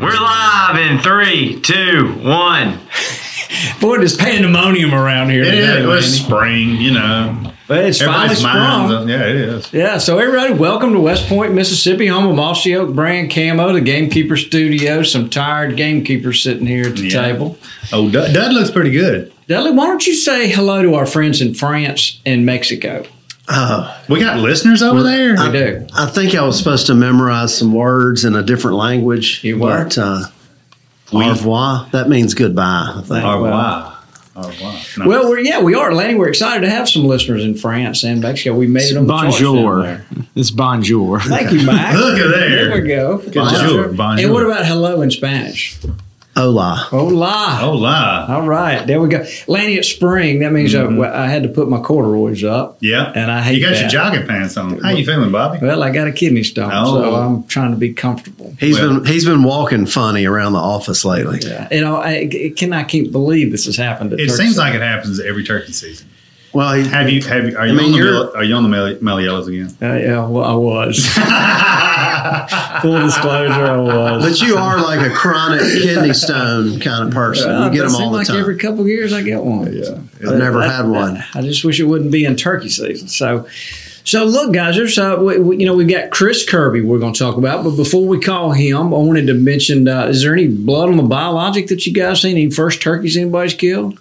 We're live in three, two, one. Boy, there's pandemonium around here It today. is. It was spring, you know. But it's finally sprung. Yeah, it is. Yeah, so everybody, welcome to West Point, Mississippi, home of Mossy Oak brand camo, the Gamekeeper Studio. Some tired gamekeepers sitting here at the Yeah. table. Oh, Dud, Dud looks pretty good. Dudley, why don't you say hello to our friends in France and Mexico? We got listeners over there. We do. I think I was supposed to memorize some words in a different language. You were? But, uh, au revoir. That means goodbye, I think. Au revoir. Wow. Nice. Well, we're yeah, we are, Lanny. We're excited to have some listeners in France and Mexico. We made it on the Bonjour. It's bonjour. Thank you, Mac. Look at there. There we go. Bonjour, bonjour. And what about hello in Spanish? Hola. Hola. Hola. All right, there we go. Lanny, it's spring. That means Mm-hmm. I, I had to put my corduroys up. Yeah. And I hate You got that. your jogging pants on. How you feeling, Bobby? Well, I got a kidney stone, Oh. so I'm trying to be comfortable. He's Well- been he's been walking funny around the office lately. Yeah. You know, I, I cannot keep believe this has happened. At It Turkey seems Season. like it happens every turkey season. Well, he, Have you? Have you? Are you mean, on the you're- you on the Mel- Meliellas again? Uh, yeah, well, I was. Full disclosure, I was. but you are like a chronic kidney stone kind of person. Uh, you get them all the like time. every couple of years I get one. Yeah, I've never had one. I just wish it wouldn't be in turkey season. So, so look, guys, there's uh, we, we- you know we've got Chris Kirby we're going to talk about, but before we call him, I wanted to mention: uh, is there any blood on the biologic that you guys seen? Any first turkeys anybody's killed?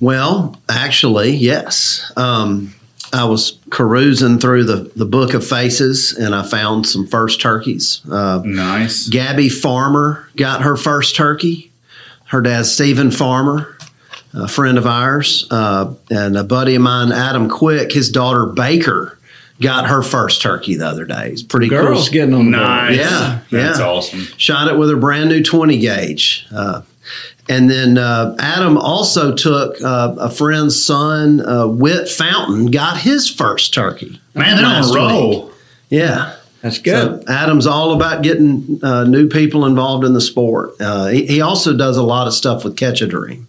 Well, actually, yes. Um, I was carousing through the, the book of faces and I found some first turkeys. Uh, Nice. Gabby Farmer got her first turkey. Her dad's Stephen Farmer, a friend of ours, uh, and a buddy of mine, Adam Quick. His daughter Baker got her first turkey the other day. It's pretty Girls cool. getting on the board. Nice. Yeah, That's yeah. awesome. Shot it with her brand new 20 gauge. Uh, and then uh, Adam also took uh, a friend's son, uh, Whit Fountain, got his first turkey. Man, they're on a roll. week. Yeah. That's good. So Adam's all about getting uh, new people involved in the sport. Uh, he, he also does a lot of stuff with Catch a Dream.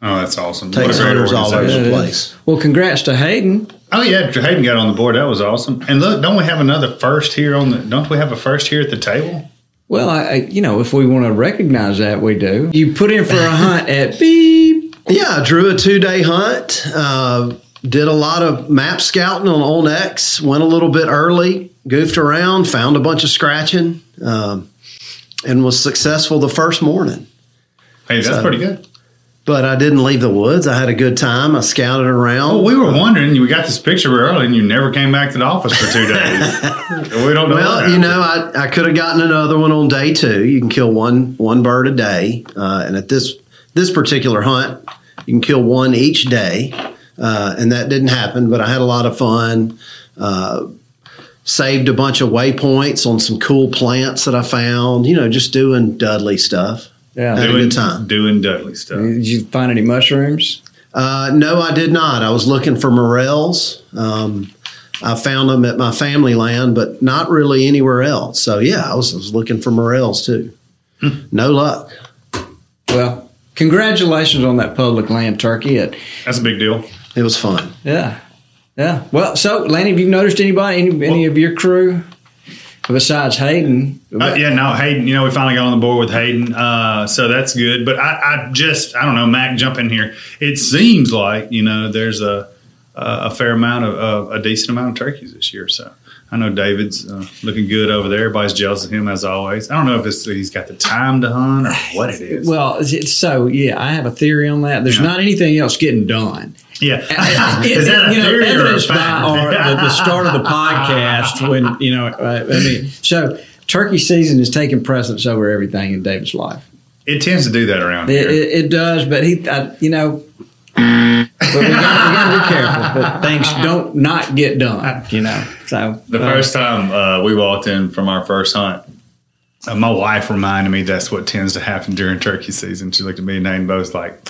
Oh, that's awesome. Takes What a great hunters all over the place. well, congrats to Hayden. Oh yeah, Hayden got on the board. That was awesome. And look, don't we have another first here on the? Don't we have a first here at the table? Well, I, I you know if we want to recognize that, we do. You put in for a hunt at beep. Yeah, I drew a two day hunt. Uh, did a lot of map scouting on onX. Went a little bit early, goofed around, found a bunch of scratching, um, and was successful the first morning. Hey, that's So- pretty good. But I didn't leave the woods. I had a good time. I scouted around. Well, we were wondering. We got this picture early, and you never came back to the office for two days. we don't know. Well, you know, I, I could have gotten another one on day two. You can kill one one bird a day, uh, and at this this particular hunt, you can kill one each day, uh, and that didn't happen. But I had a lot of fun. Uh, saved a bunch of waypoints on some cool plants that I found. You know, just doing Dudley stuff. Yeah. Had a doing good time. doing Dudley stuff. Did you find any mushrooms? Uh, no, I did not. I was looking for morels. Um, I found them at my family land, but not really anywhere else. So yeah, I was, I was looking for morels too. no luck. Well, congratulations on that public land turkey. It, That's a big deal. It was fun. yeah, yeah. Well, so Lanny, have you noticed anybody, any, any of your crew besides Hayden. Uh, yeah, no, Hayden. You know, we finally got on the board with Hayden, uh, so that's good. But I, I just, I don't know, Mac, jump in here. It seems like you know there's a a fair amount of, of a decent amount of turkeys this year. So I know David's uh, looking good over there. Everybody's jealous of him as always. I don't know if it's he's got the time to hunt or what it is. Well, so yeah, I have a theory on that. There's Yeah. not anything else getting done. yeah, is that a you know, theory or a evidenced by our, the, the start of the podcast when you know. Uh, I mean, so turkey season is taking precedence over everything in David's life. It tends to do that around It, here. it, it does, but he, uh, you know. But we got, to be careful that things don't not get done, you know. So The uh, first time uh, we walked in from our first hunt, uh, my wife reminded me that's what tends to happen during turkey season. She looked at me and Hayden both like,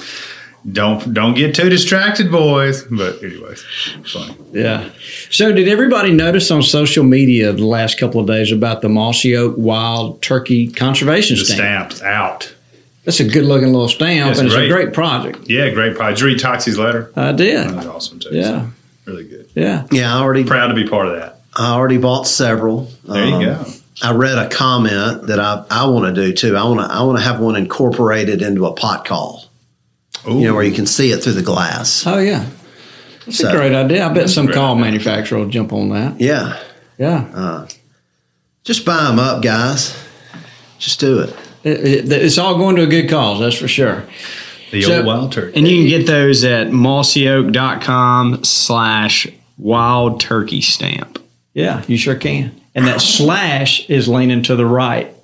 "Don't don't get too distracted, boys." But anyways, funny. Yeah. So, did everybody notice on social media the last couple of days about the Mossy Oak Wild Turkey Conservation The Stamp? stamps out. That's a good looking little stamp, That's and it's a great project. Yeah, great project. Did you read Toxey's letter? I did. That was awesome too. Yeah. So, really good. Yeah. Yeah, I already Proud to be part of that. I already bought several. There you Um, go. I read a comment that I, I want to do too. I want to I want to have one incorporated into a pot call. Ooh. You know where you can see it through the glass. Oh, yeah. That's So- a great idea. I bet some Great call idea. manufacturer will jump on that. Yeah, Yeah. just buy them up, guys. Just do it. It- it- it's all going to a good cause, that's for sure. the so- old wild turkey. And you can get those at mossyoak.com slash wild turkey stamp. Yeah, you sure can. And that slash is leaning to the right.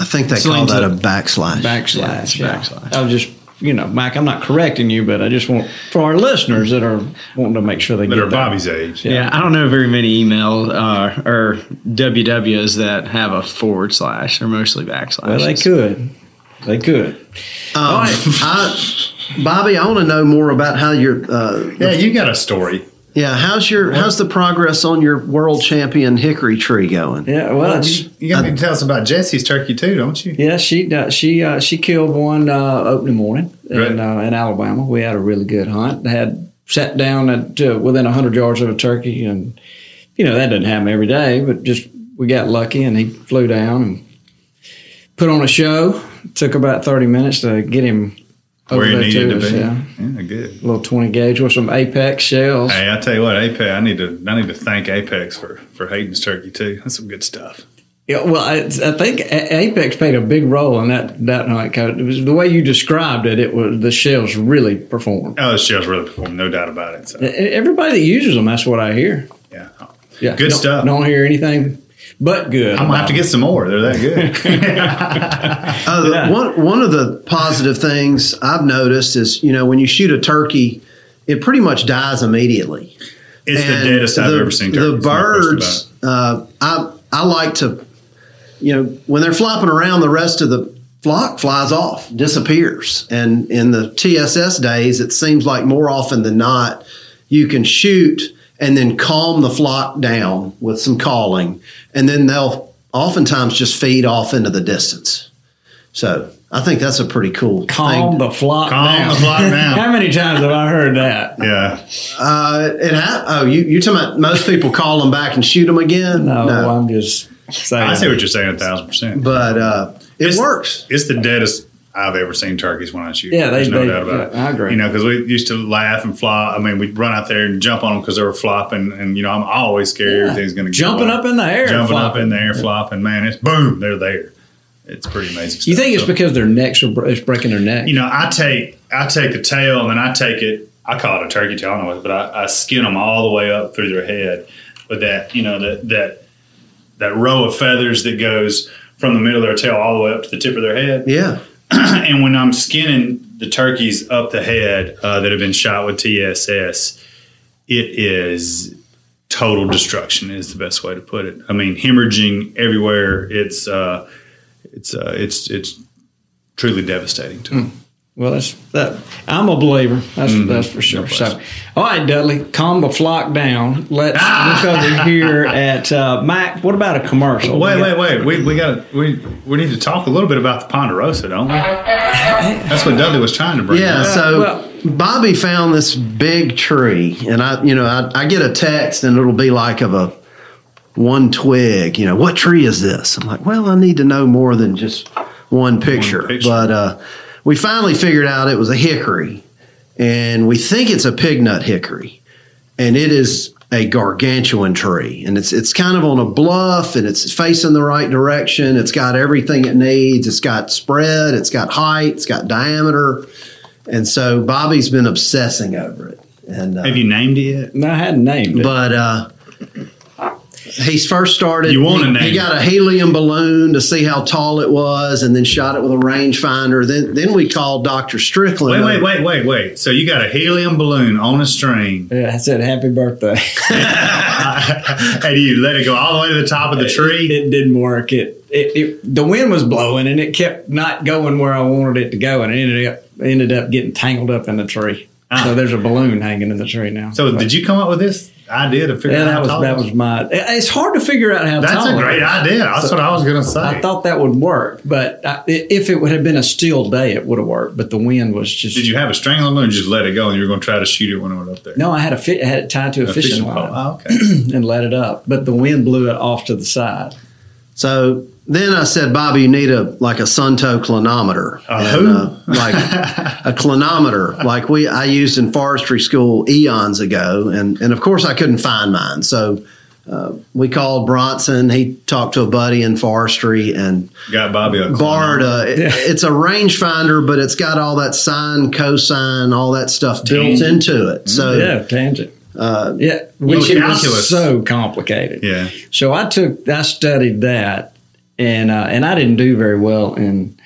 I think they It's call that to- a backslash. backslash. it's Yeah, backslash. I was just, you know, Mike, I'm not correcting you, but I just want for our listeners that are wanting to make sure they that get are that. Bobby's age. Yeah, I don't know very many email uh, or WWs that have a forward slash. They're mostly backslashes. Well, they could. They could. Um, I, Bobby, I want to know more about how your uh, Yeah, you got a story. Yeah. How's your how's the progress on your world champion hickory tree going? Yeah. Well, it's, You, you got to tell us about Jesse's turkey too, don't you? yeah. She uh, she uh, she killed one uh, opening morning Right. in uh, in Alabama. We had a really good hunt. Had sat down at uh, within hundred yards of a turkey, and you know that doesn't happen every day, but just we got lucky, and he flew down and put on a show. Took about thirty minutes to get him over Where you needed to us, be. Yeah. yeah, good. A little twenty gauge with some Apex shells. Hey, I tell you what, Apex. I need to. I need to thank Apex for for Hayden's turkey too. That's some good stuff. Yeah, well, I, I think Apex played a big role in that that hunt. 'cause It was the way you described it. It was the shells really performed. Oh, the shells really performed, no doubt about it. So, Everybody that uses them, that's what I hear. yeah, Yeah, Good don't- stuff. Don't hear anything but good. I'm gonna have to get some more. They're that good. Uh, the- one one of the positive things I've noticed is you know when you shoot a turkey, it pretty much dies immediately. it's the deadest I've the- ever seen. The turkeys, no question birds, uh, I I like to, you know, when they're flopping around, the rest of the flock flies off, disappears. And in the TSS days, it seems like more often than not, you can shoot and then calm the flock down with some calling, and then they'll oftentimes just feed off into the distance. So I think that's a pretty cool calm thing. the flock Calm down. the flock down. How many times have I heard that? Yeah, Uh, it ha- oh, you you talking about most people call them back and shoot them again? No, I'm just saying. I see what you're saying, a thousand percent. but uh, it It's- works. It's the deadest I've ever seen turkeys when I shoot. Yeah, they- There's no they- doubt about it. I agree. You know, because we used to laugh and fly. I mean, we'd run out there and jump on them because they were flopping, and you know, I'm always scared Yeah. everything's going to Jumping up in the air, jumping up in the air, flopping. Man, it's boom, they're there. It's pretty amazing. You think it's So, because their necks are it's breaking their neck? you know, I take I take the tail and then I take it. I call it a turkey tail, I don't know, but I, I skin them all the way up through their head with that, you know, that that that row of feathers that goes from the middle of their tail all the way up to the tip of their head. Yeah. and when I'm skinning the turkeys up the head uh, that have been shot with TSS, it is total destruction. Is the best way to put it. I mean, hemorrhaging everywhere. It's uh, it's uh, it's it's truly devastating to them. Well, that's that. I'm a believer. That's that's for sure. question. so, all right, Dudley, calm the flock down. Let's look over here at uh, Mac. What about a commercial? Wait, We wait, got- wait. We we got we we need to talk a little bit about the Ponderosa, don't we? That's what Dudley was trying to bring. Yeah. up. So well- Bobby found this big tree, and I, you know, I, I get a text, and it'll be like of a one twig. You know, what tree is this? I'm like, well, I need to know more than just one picture. picture. But uh, we finally figured out it was a hickory, and we think it's a pignut hickory, and it is a gargantuan tree, and it's it's kind of on a bluff, and it's facing the right direction. It's got everything it needs. It's got spread. It's got height. It's got diameter, and so Bobby's been obsessing over it. And uh, Have you named it yet? No, I hadn't named it. but uh, he's first started. You wanna he, name he got a helium balloon to see how tall it was, and then shot it with a rangefinder. Then then we called Doctor Strickland. Wait, wait, wait, wait, wait. So you got a helium balloon on a string, Yeah, I said happy birthday. and you let it go all the way to the top of the tree. it didn't work. It, it, it the wind was blowing and it kept not going where I wanted it to go, and it ended up ended up getting tangled up in the tree. Ah. So there's a balloon hanging in the tree now. So did you come up with this idea to figure Yeah, out that how was tall that was my. It's hard to figure out how That's tall. a it great is. idea. That's what I was going to say. I thought that would work, but I, if it would have been a still day, it would have worked. But the wind was just. Did you have a string on the balloon? Just let it go, and you were going to try to shoot it when it went up there. No, I had a fi- I had it tied to a, A fishing, pole. line Oh, okay. and let it up, but the wind blew it off to the side. So then I said, Bobby, you need a like a Suunto clinometer, A And, who? uh, like a clinometer, like we I used in forestry school eons ago, and and of course I couldn't find mine, so. Uh, we called Bronson. He talked to a buddy in forestry and Got Bobby a borrowed a. it- it's a rangefinder, but it's got all that sine, cosine, all that stuff built into it. So yeah, tangent. uh, Yeah, which is so complicated. Yeah. So I took, I studied that, and uh, and I didn't do very well in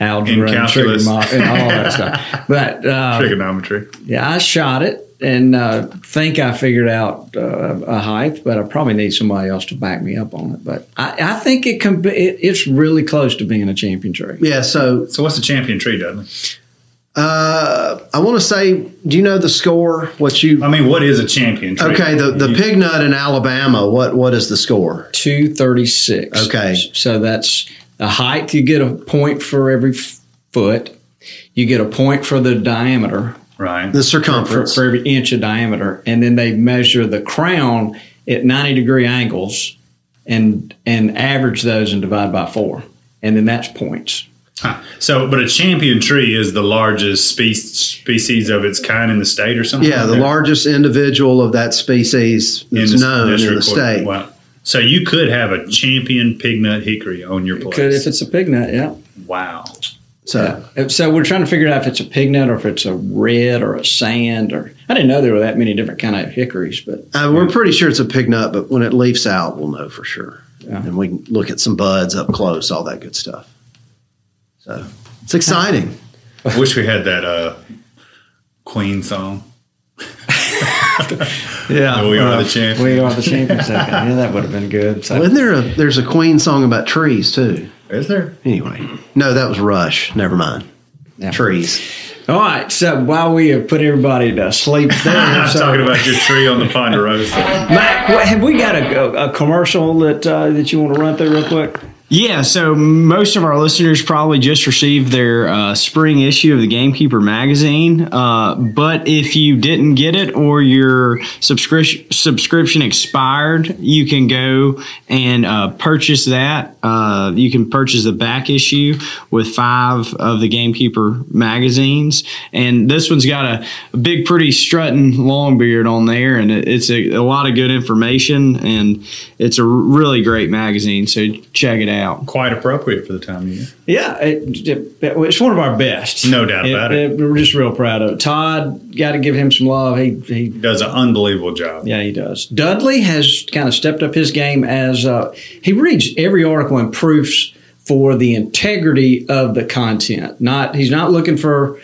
algebra In and, trigonometry and all that stuff. But uh, trigonometry. yeah, I shot it and uh, think I figured out uh, a height, but I probably need somebody else to back me up on it. But I, I think it can be, it, it's really close to being a champion tree. yeah, so So what's the champion tree, Dudley? Uh, I want to say, do you know the score? What you I mean, what is a champion tree? Okay, the, the pig nut in Alabama, what what is the score? 236. Okay. So that's the height. You get a point for every foot. You get a point for the diameter, Right. The for, circumference. for every inch of diameter. And then they measure the crown at 90 degree angles and and average those and divide by four. And then that's points. Huh. So, but a champion tree is the largest spe- species of its kind in the state, or something. yeah, like the that? largest individual of that species is known in the recorded. state. Wow. So you could have a champion pignut hickory on your place. Could if it's a pig nut, yeah. wow. So Yeah. So we're trying to figure out if it's a pig nut or if it's a red or a sand or I didn't know there were that many different kind of hickories, but uh, we're pretty sure it's a pig nut, but when it leaves out, we'll know for sure. Yeah. And we can look at some buds up close, all that good stuff. So it's exciting. I wish we had that uh, Queen song. yeah, We are the champions. We are the champions. Okay. Yeah, that would have been good. So, Wasn't there a there's a Queen song about trees too? Is there? Anyway, no, that was Rush. Never mind. Yeah. Trees. all right. So while we have put everybody to sleep there, I'm so, talking about your tree on the Ponderosa. Mac, what, have we got a, a, a commercial that uh, that you want to run through real quick? Yeah, so most of our listeners probably just received their uh, spring issue of the Gamekeeper magazine. Uh, but if you didn't get it or your subscription subscription expired, you can go and uh, purchase that. Uh, you can purchase the back issue with five of the Gamekeeper magazines, and this one's got a, a big, pretty strutting long beard on there, and it, it's a, a lot of good information, and it's a really great magazine. So check it out. Quite appropriate for the time of year. Yeah, it, it- it's one of our best. No doubt about it. We're just real proud of it. Todd, got to give him some love. He he Does an unbelievable job. Yeah, he does. Dudley has kind of stepped up his game as uh, he reads every article and proofs for the integrity of the content. Not he's not looking for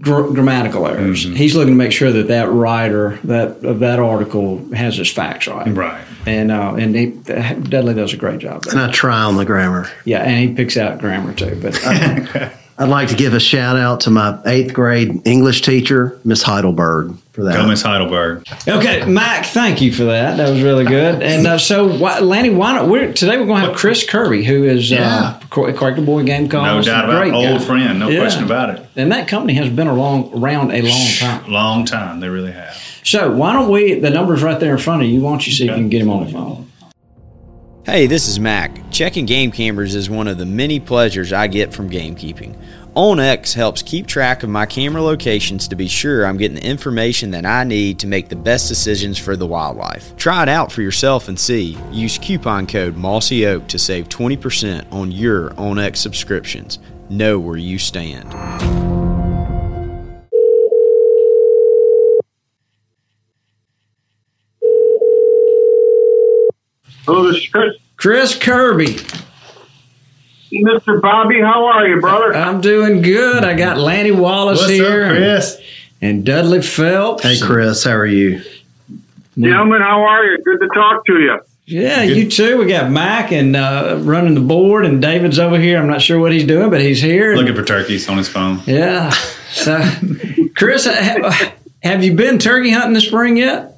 gr- grammatical errors. He's looking to make sure that that writer that of that article has his facts right. Right. And uh, and he, Dudley does a great job. And I try on the grammar. Yeah, and he picks out grammar too. But uh, I'd like to give a shout out to my eighth grade English teacher, Miss Heidelberg, for that. Go Miss Heidelberg. Okay, Mac, thank you for that. That was really good. And uh, so, why, Lanny, why don't we're today we're going to have Chris Kirby, who is Yeah. uh, Qu- Quaker Boy Game Calls. No doubt about it. Great Old guy. friend, no Yeah. question about it. And that company has been along, around a long time. Long time, they really have. So why don't we, the number's right there in front of you. Why don't you see if you can get him on the phone? Hey, this is Mac. Checking game cameras is one of the many pleasures I get from gamekeeping. onX helps keep track of my camera locations to be sure I'm getting the information that I need to make the best decisions for the wildlife. Try it out for yourself and see. Use coupon code Mossy Oak to save 20% on your onX subscriptions. Know where you stand. Hello, this is Chris. Chris Kirby. Mr. Bobby, how are you, brother? I'm doing good. I got Lanny Wallace What's here up, Chris? and Dudley Phelps. Hey, Chris, how are you? Gentlemen, how are you? Good to talk to you. Yeah, you too. We got Mac and uh, running the board, and David's over here. I'm not sure what he's doing, but he's here. Looking for turkeys on his phone. yeah. So, Chris, ha- have you been turkey hunting this spring yet?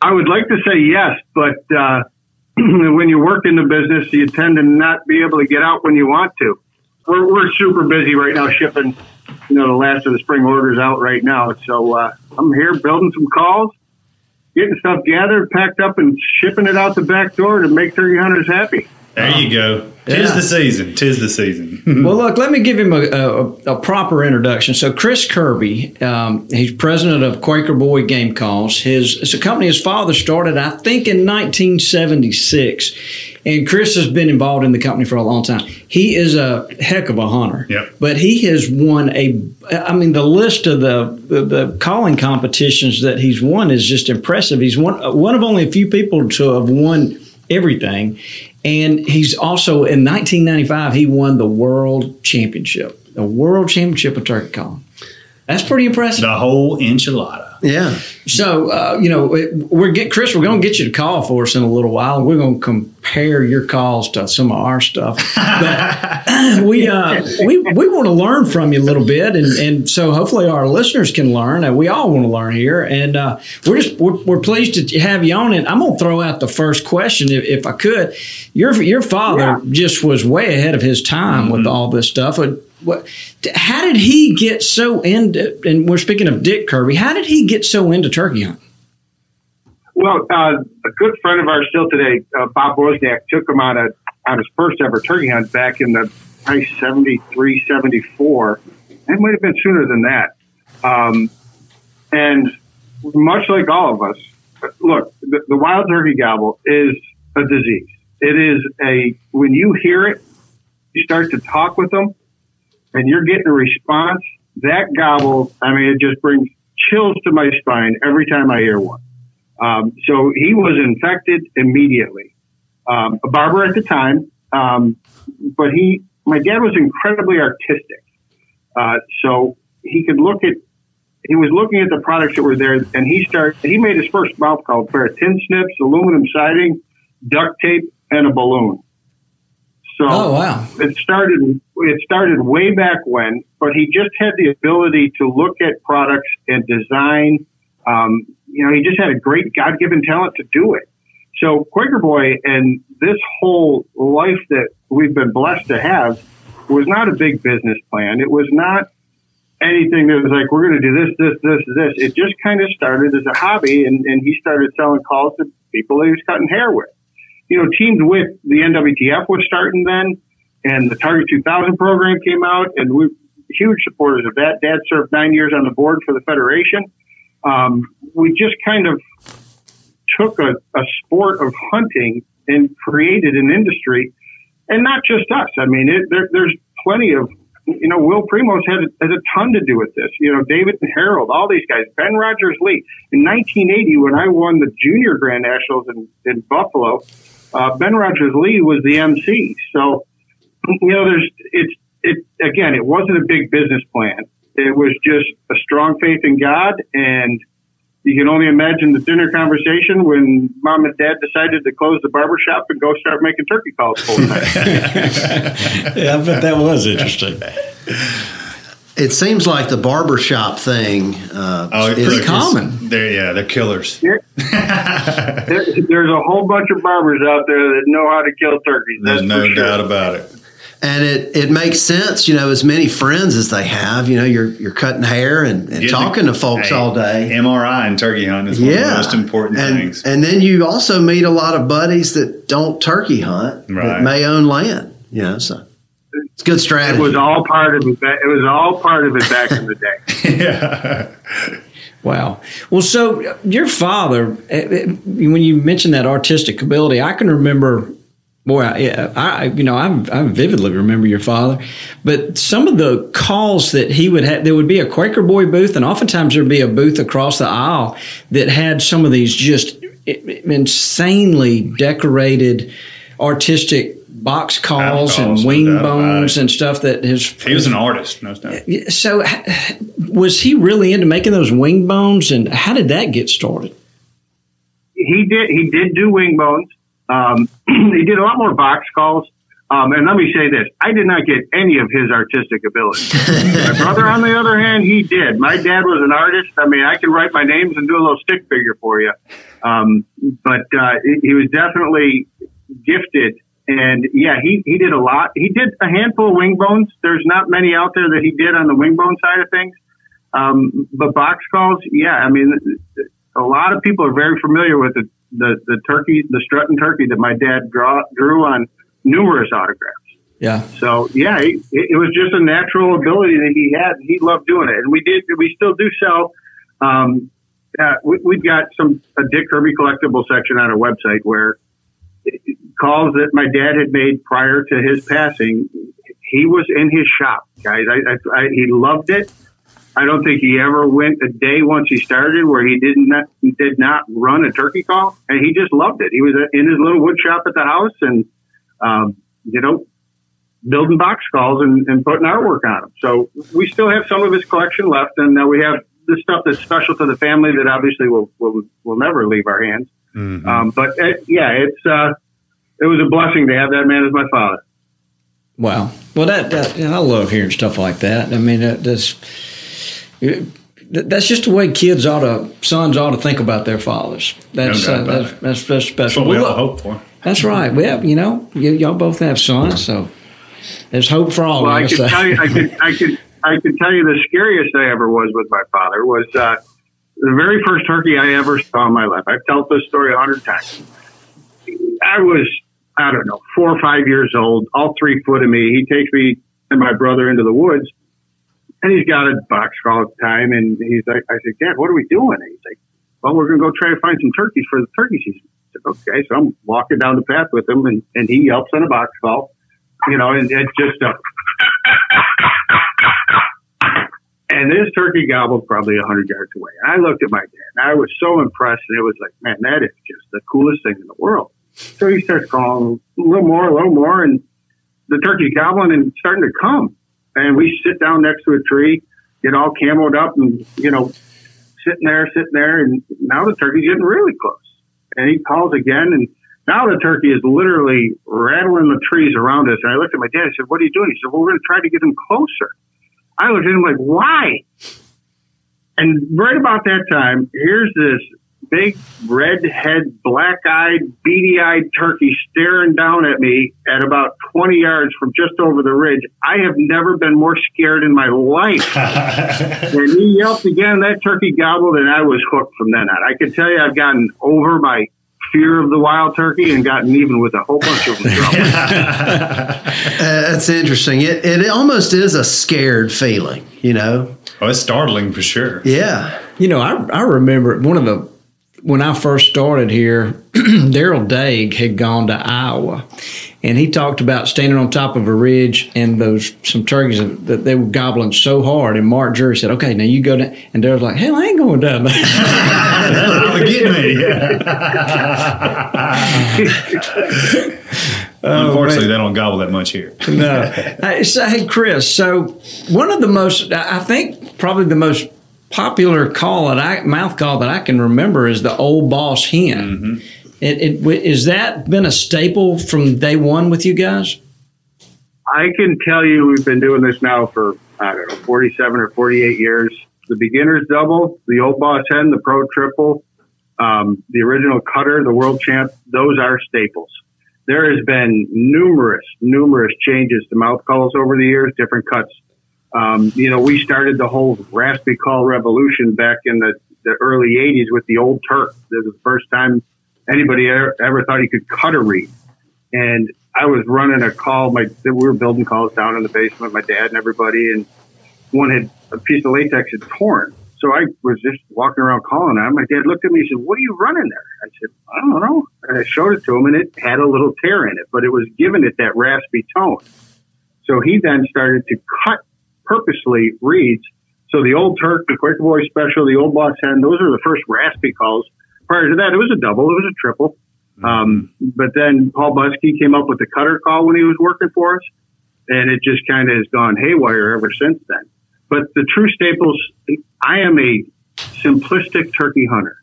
I would like to say yes, but uh, when you work in the business, you tend to not be able to get out when you want to. We're, we're super busy right now shipping, you know, the last of the spring orders out right now. So uh, I'm here building some calls, getting stuff gathered, packed up, and shipping it out the back door to make turkey hunters happy. There you go. Tis Yeah. the season. Tis the season. Well, look, let me give him a, a, a proper introduction. So, Chris Kirby, um, he's president of Quaker Boy Game Calls. His it's a company his father started, I think, in 1976. And Chris has been involved in the company for a long time. He is a heck of a hunter. Yep. But he has won a, I mean, the list of the, the, the calling competitions that he's won is just impressive. He's one, one of only a few people to have won everything. And he's also in 1995 he won the world championship, the world championship of turkey calling. That's pretty impressive. the whole enchilada. Yeah. So uh, you know we're get Chris, we're going to get you to call for us in a little while. We're going to compare your calls to some of our stuff. But we uh, we we want to learn from you a little bit, and and so hopefully our listeners can learn, and we all want to learn here. And uh, we're just we're, we're pleased to have you on. And I'm going to throw out the first question if, if I could. Your your father just was way ahead of his time with all this stuff. What- What, how did he get so into? And we're speaking of Dick Kirby. How did he get so into turkey hunting? Well, uh, a good friend of ours still today, uh, Bob Wozniak, took him on a on his first ever turkey hunt back in the probably 73, 74. It might have been sooner than that. Um, and much like all of us, look, the, the wild turkey gobble is a disease. It is a when you hear it, you start to talk with them, and you're getting a response. That gobble, I mean, it just brings chills to my spine every time I hear one. Um, so he was infected immediately. Um, a barber at the time, um, but he, my dad was incredibly artistic. Uh, so he could look at, he was looking at the products that were there, and he started. He made his first mouth called pair of tin snips, aluminum siding, duct tape, and a balloon. So Oh wow! it started it started way back when, but he just had the ability to look at products and design. Um, you know, he just had a great God given talent to do it. So Quaker Boy and this whole life that we've been blessed to have was not a big business plan. It was not anything that was like, we're going to do this, this, this, this. It just kind of started as a hobby and, and he started selling calls to people that he was cutting hair with you know, teamed with the NWTF was starting then, and the Target 2000 program came out, and we huge supporters of that. Dad served nine years on the board for the federation. Um, we just kind of took a, a sport of hunting and created an industry, and not just us. I mean, it, there, there's plenty of, you know, Will Primos had has a ton to do with this. You know, David and Harold, all these guys, Ben Rodgers Lee. In 1980, when I won the Junior Grand Nationals in, in Buffalo, uh, Ben Rodgers Lee was the MC. So, you know, there's it's it again. It wasn't a big business plan. It was just a strong faith in God, and you can only imagine the dinner conversation when mom and dad decided to close the barber shop and go start making turkey calls full time. yeah, I bet that was interesting. It seems like the barbershop thing uh, Oh, is, common. it's- They're, yeah, they're killers. There, there's a whole bunch of barbers out there that know how to kill turkeys. There's no sure. doubt about it. and it, it makes sense, you know, as many friends as they have, you know, you're you're cutting hair and, and Getting talking to folks Hey, all day. MRI and turkey hunt is one of the most important and, things. And then you also meet a lot of buddies that don't turkey hunt Right. that may own land. You know, so it's good strategy. It was all part of it. It was all part of it back in the day. yeah. Wow. Well, so your father, eh, eh, when you mentioned that artistic ability, I can remember. Boy, I, yeah, I you know I, I vividly remember your father, but some of the calls that he would have, there would be a Quaker Boy booth, and oftentimes there'd be a booth across the aisle that had some of these just insanely decorated artistic box calls calls, and wing doubt bones and stuff that his He was an artist. No doubt. so, was he really into making those wing bones, and how did that get started? he did he did do wing bones. Um, he did a lot more box calls. Um, and let me say this: I did not get any of his artistic ability. my brother, on the other hand, he did. My dad was an artist. I mean, I can write my names and do a little stick figure for you. Um, but uh, he he was definitely gifted. And yeah, he, he did a lot. He did a handful of wing bones. There's not many out there that he did on the wing bone side of things. Um, but box calls, yeah, I mean, a lot of people are very familiar with the, the, the turkey, the strutting turkey that my dad draw, drew on numerous autographs. Yeah, So yeah, it, it was just a natural ability that he had. He loved doing it, and we did. We still do sell. Um, uh, we, we've got some a Dick Kirby collectible section on our website where calls that my dad had made prior to his passing. He was in his shop, guys. I, I, I, he loved it. I don't think he ever went a day once he started where he did not did not run a turkey call, and he just loved it. He was in his little wood shop at the house, and um, you know, building box calls and, and putting artwork on them. So we still have some of his collection left, and uh, we have the stuff that's special to the family that obviously will will, will never leave our hands. Mhm. Um, but it, yeah, it's uh, it was a blessing to have that man as my father. wow. Well, that, that I love hearing stuff like that. I mean, that, that's that's just the way kids ought to, sons ought to think about their fathers. That's No uh, about that's, it. that's that's That's special. what we Well, all hope for. That's right. We have, you know, y- y'all both have sons, so there's hope for all Well, of I us. can tell you, I can, I can, I can tell you the scariest I ever was with my father was uh, the very first turkey I ever saw in my life. I've told this story a hundred times. I was, I don't know, four or five years old, all three foot of me. He takes me and my brother into the woods, and he's got a box call at the time, and he's like, I said, Dad, what are we doing? And he's like, Well, we're going to go try to find some turkeys for the turkey season. Said, Okay, so I'm walking down the path with him, and, and he yelps on a box call, you know, and it's just a. And this turkey gobbled probably a hundred yards away. And I looked at my dad, and I was so impressed, and it was like, man, that is just the coolest thing in the world. So he starts calling a little more, a little more, and the turkey's gobbling and starting to come. And we sit down next to a tree, get all camoed up, and you know, sitting there, sitting there, and now the turkey's getting really close. And he calls again, and now the turkey is literally rattling the trees around us. And I looked at my dad. I said, "What are you doing?" He said, "Well, we're going to try to get him closer." I looked at him like, "Why?" And right about that time, here's this big red-head, black-eyed, beady-eyed turkey staring down at me at about 20 yards from just over the ridge. I have never been more scared in my life. and he yelped again. That turkey gobbled, and I was hooked from then on. I can tell you, I've gotten over my fear of the wild turkey and gotten even with a whole bunch of them. Uh, that's interesting. It it almost is a scared feeling, you know. Oh, it's startling for sure. Yeah. You know, I, I remember one of the when I first started here, Daryl Daig had gone to Iowa, and he talked about standing on top of a ridge and those some turkeys that they were gobbling so hard. And Mark Drury said, "Okay, now you go down." And Daryl's like, "Hell, I ain't going down there." That'll get me. Unfortunately, they don't gobble that much here. no. Hey, so, hey, Chris. So one of the most, I think, probably the most popular call that I mouth call that I can remember is the old boss hen. It, it w- is that been a staple from day one with you guys? I can tell you we've been doing this now for I don't know, 47 or 48 years. The beginner's double, the old boss hen, the pro triple, um, the original cutter, the world champ, those are staples. There has been numerous, numerous changes to mouth calls over the years, different cuts. Um, you know, we started the whole raspy call revolution back in the, the early 80s with the old Turk. This was the first time anybody ever, ever thought he could cut a reed. And I was running a call. My we were building calls down in the basement. My dad and everybody, and one had a piece of latex had torn. So I was just walking around calling on. My dad looked at me and said, "What are you running there?" I said, "I don't know." And I showed it to him, and it had a little tear in it, but it was giving it that raspy tone. So he then started to cut purposely reads. So the old Turk, the Quaker Boy Special, the old Boss Hen, those are the first raspy calls. Prior to that, it was a double, it was a triple. Um, but then Paul Butski came up with the cutter call when he was working for us, and it just kind of has gone haywire ever since then. But the true staples, I am a simplistic turkey hunter.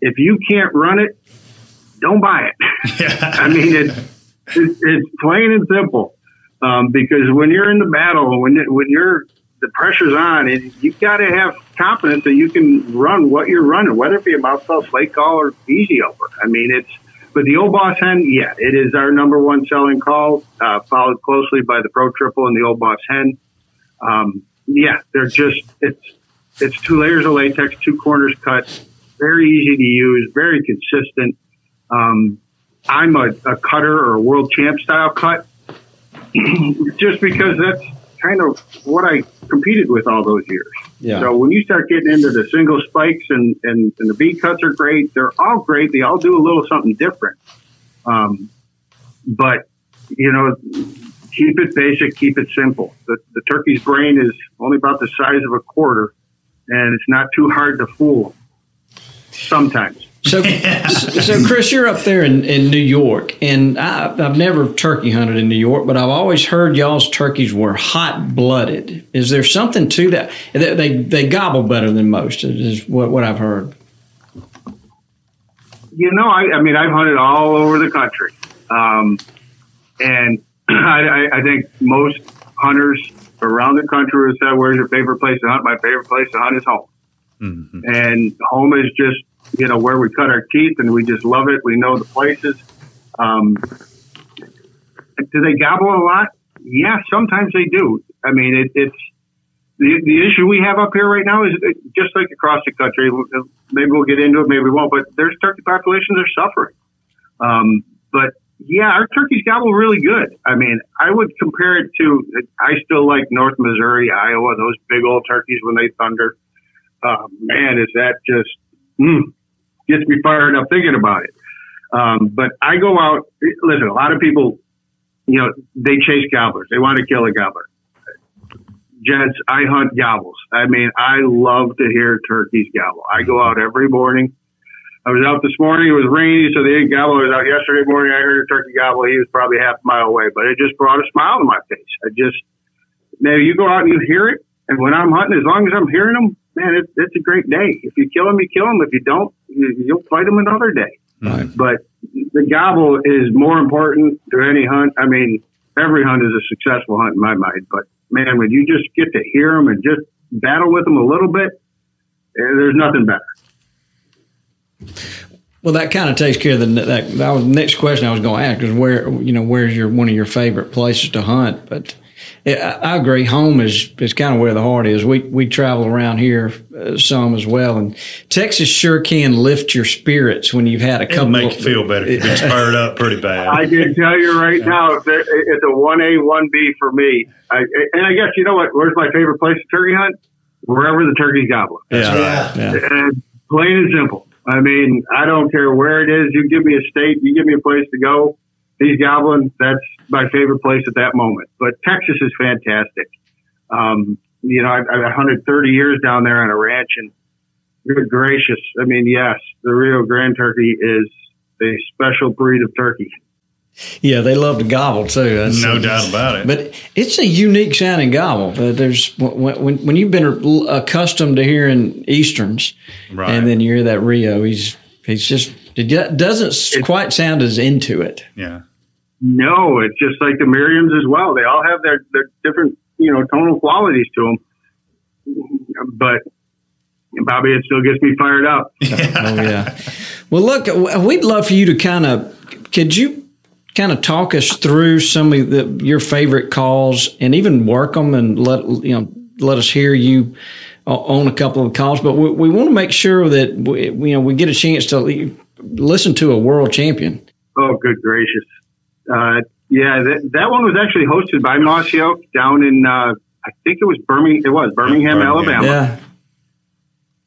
If you can't run it, don't buy it. I mean, it's, it's, it's plain and simple. Um, because when you're in the battle, when when you're the pressure's on, and you've got to have confidence that you can run what you're running, whether it be a mouth call, slate call, or easy over. I mean, it's but the old boss hen, yeah, it is our number one selling call, uh, followed closely by the pro triple and the old boss hen. Um, yeah, they're just it's it's two layers of latex, two corners cut, very easy to use, very consistent. Um, I'm a, a cutter or a world champ style cut, just because that's kind of what I competed with all those years. Yeah. So when you start getting into the single spikes and, and, and the bead cuts are great, they're all great. They all do a little something different. Um, but, you know, keep it basic, keep it simple. The, the turkey's brain is only about the size of a quarter, and it's not too hard to fool sometimes. So, so Chris, you're up there in, in New York, and I, I've never turkey hunted in New York, but I've always heard y'all's turkeys were hot blooded. Is there something to that? They, they, they gobble better than most, is what, what I've heard. You know, I, I mean, I've hunted all over the country, um, and I, I think most hunters around the country have said, "Where's your favorite place to hunt?" My favorite place to hunt is home, Mhm. and home is just you know where we cut our teeth, and we just love it. We know the places. Um, do they gobble a lot? Yeah, sometimes they do. I mean, it, it's the the issue we have up here right now is just like across the country. Maybe we'll get into it, maybe we won't. But there's turkey populations are suffering. Um, but yeah, our turkeys gobble really good. I mean, I would compare it to. I still like North Missouri, Iowa, those big old turkeys when they thunder. Uh, man, is that just mm, gets me fired up thinking about it. Um, but I go out. Listen, a lot of people, you know, they chase gobblers. They want to kill a gobbler. Gents, I hunt gobbles. I mean, I love to hear turkeys gobble. I go out every morning. I was out this morning. It was rainy, so they didn't gobble. I was out yesterday morning. I heard a turkey gobble. He was probably half a mile away, but it just brought a smile to my face. I just, man, you go out and you hear it. And when I'm hunting, as long as I'm hearing them, man, it, it's a great day. If you kill them, you kill them. If you don't, you, you'll fight them another day. Right. But the gobble is more important to any hunt. I mean, every hunt is a successful hunt in my mind. But man, when you just get to hear them and just battle with them a little bit, eh, there's nothing better. Well, that kind of takes care of the that, that was the next question I was going to ask is where you know where's your one of your favorite places to hunt? But yeah, I I agree, home is is kind of where the heart is. We we travel around here uh, some as well, and Texas sure can lift your spirits when you've had a It'll couple. make you feel better if you get spurred up pretty bad. I can tell you right now, it's a one A, one B for me. I, and I guess you know what? Where's my favorite place to turkey hunt? Wherever the turkey's gobbling. yeah. Yeah. And plain and simple. I mean, I don't care where it is. You give me a state, you give me a place to go. These gobbling. That's my favorite place at that moment. But Texas is fantastic. Um, you know, I've, I've hunted 30 years down there on a ranch, and good gracious, I mean, yes, the Rio Grande turkey is a special breed of turkey. Yeah, they love to gobble too. That's- No doubt about it. But it's a unique sounding gobble. Uh, there's when, when when you've been accustomed to hearing easterns, Right. and then you hear that Rio, he's he's just it do- doesn't quite sound as into it. yeah. No, it's just like the Merriams as well. They all have their, their different you know, tonal qualities to them. But Bobby, it still gets me fired up. Oh yeah. Well, look, we'd love for you to kind of. Could you kind of talk us through some of the, your favorite calls and even work them and let you know let us hear you uh, on a couple of calls? But we, we want to make sure that we, you know we get a chance to listen to a world champion. Oh, good gracious! Uh, yeah, that, that one was actually hosted by Mossy Oak down in uh, I think it was Birmingham. It was Birmingham, Birmingham. Alabama. Yeah.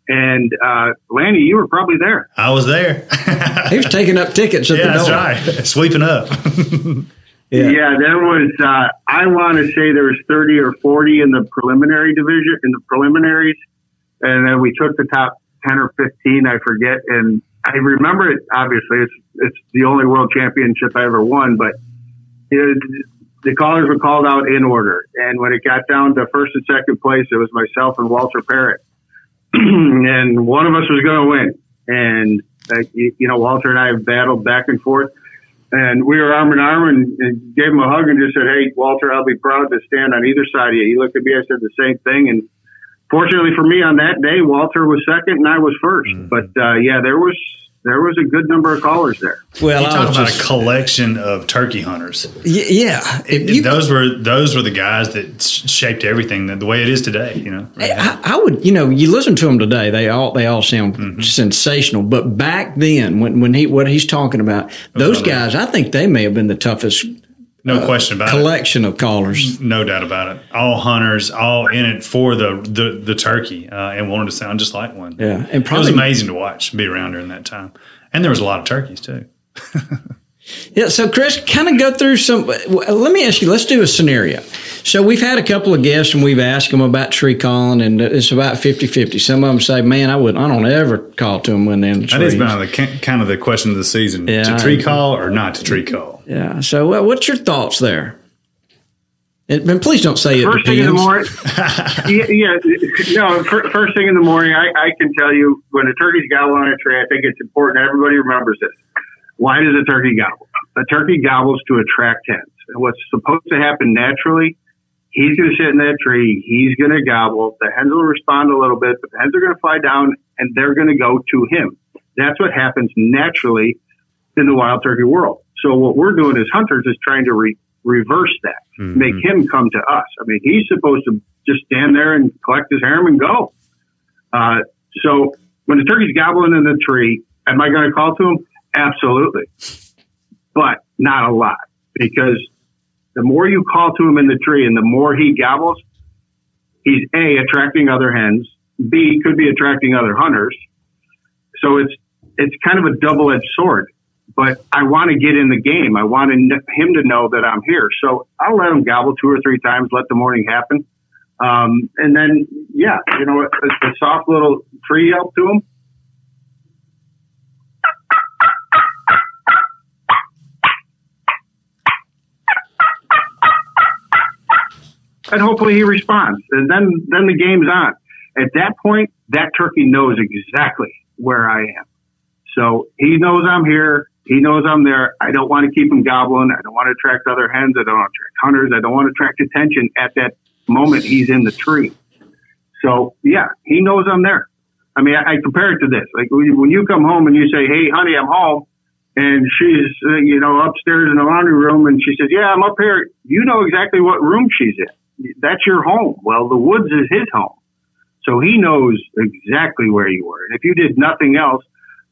And uh, Lanny, you were probably there. I was there. He was taking up tickets at yeah, the door. that's right. Sweeping up. Yeah. Yeah, there was. Uh, I want to say there was thirty or forty in the preliminary division in the preliminaries, and then we took the top ten or fifteen. I forget, and I remember it. Obviously, it's it's the only world championship I ever won, but it, the callers were called out in order. And when it got down to first and second place, it was myself and Walter Parrott, and one of us was going to win. And uh, you, you know, Walter and I have battled back and forth. And we were arm in arm and, and gave him a hug and just said, Hey, Walter, I'll be proud to stand on either side of you. He looked at me, I said the same thing. And fortunately for me on that day, Walter was second and I was 1st But, uh, yeah, there was, there was a good number of callers there. Well, you I talk was about just- a collection of turkey hunters. Y- yeah. If you- those were those were the guys that sh- shaped everything the, the way it is today. You know, I, I would, you know, you listen to them today; they all they all sound Mm-hmm. sensational. But back then, when when he what he's talking about, those guys, I think they may have been the toughest no question about it. collection of callers. No doubt about it. All hunters, all in it for the the, the turkey, uh, and wanted to sound just like one. Yeah, and it was probably amazing to watch, be around during that time, and there was a lot of turkeys too. Yeah. So, Chris, kind of go through some. Let me ask you. Let's do a scenario. So, we've had a couple of guests and we've asked them about tree calling, and it's about 50-50. Some of them say, "Man, I would, I don't ever call to them when they're in the That trees." been the ki- kind of the question of the season: Yeah, to tree call or not to tree call. Yeah. So, uh, what's your thoughts there? And, and please don't say it First thing in the morning, yeah, yeah, no. fir- First thing in the morning, I, I can tell you when a turkey's gobble on a tree. I think it's important everybody remembers this. Why does a turkey gobble? A turkey gobbles to attract hens. And what's supposed to happen naturally, he's going to sit in that tree. He's going to gobble. The hens will respond a little bit, but the hens are going to fly down and they're going to go to him. That's what happens naturally in the wild turkey world. So what we're doing as hunters is trying to re- reverse that, make him come to us. I mean, he's supposed to just stand there and collect his harem and go. Uh, so when the turkey's gobbling in the tree, am I going to call to him? Absolutely, but not a lot because the more you call to him in the tree and the more he gobbles, he's a attracting other hens. B could be attracting other hunters. So it's it's kind of a double edged sword. But I want to get in the game. I want him to know that I'm here. So I'll let him gobble two or three times, let the morning happen. Um, and then, yeah, you know, a, a soft little tree yelp to him. And hopefully he responds. And then, then the game's on. At that point, that turkey knows exactly where I am. So he knows I'm here. He knows I'm there. I don't want to keep him gobbling. I don't want to attract other hens. I don't want to attract hunters. I don't want to attract attention at that moment he's in the tree. So yeah, he knows I'm there. I mean, I, I compare it to this. Like when you- come home and you say, "Hey, honey, I'm home," and she's uh, you know upstairs in the laundry room, and she says, "Yeah, I'm up here." You know exactly what room she's in. That's your home. Well, the woods is his home, so he knows exactly where you were. And if you did nothing else,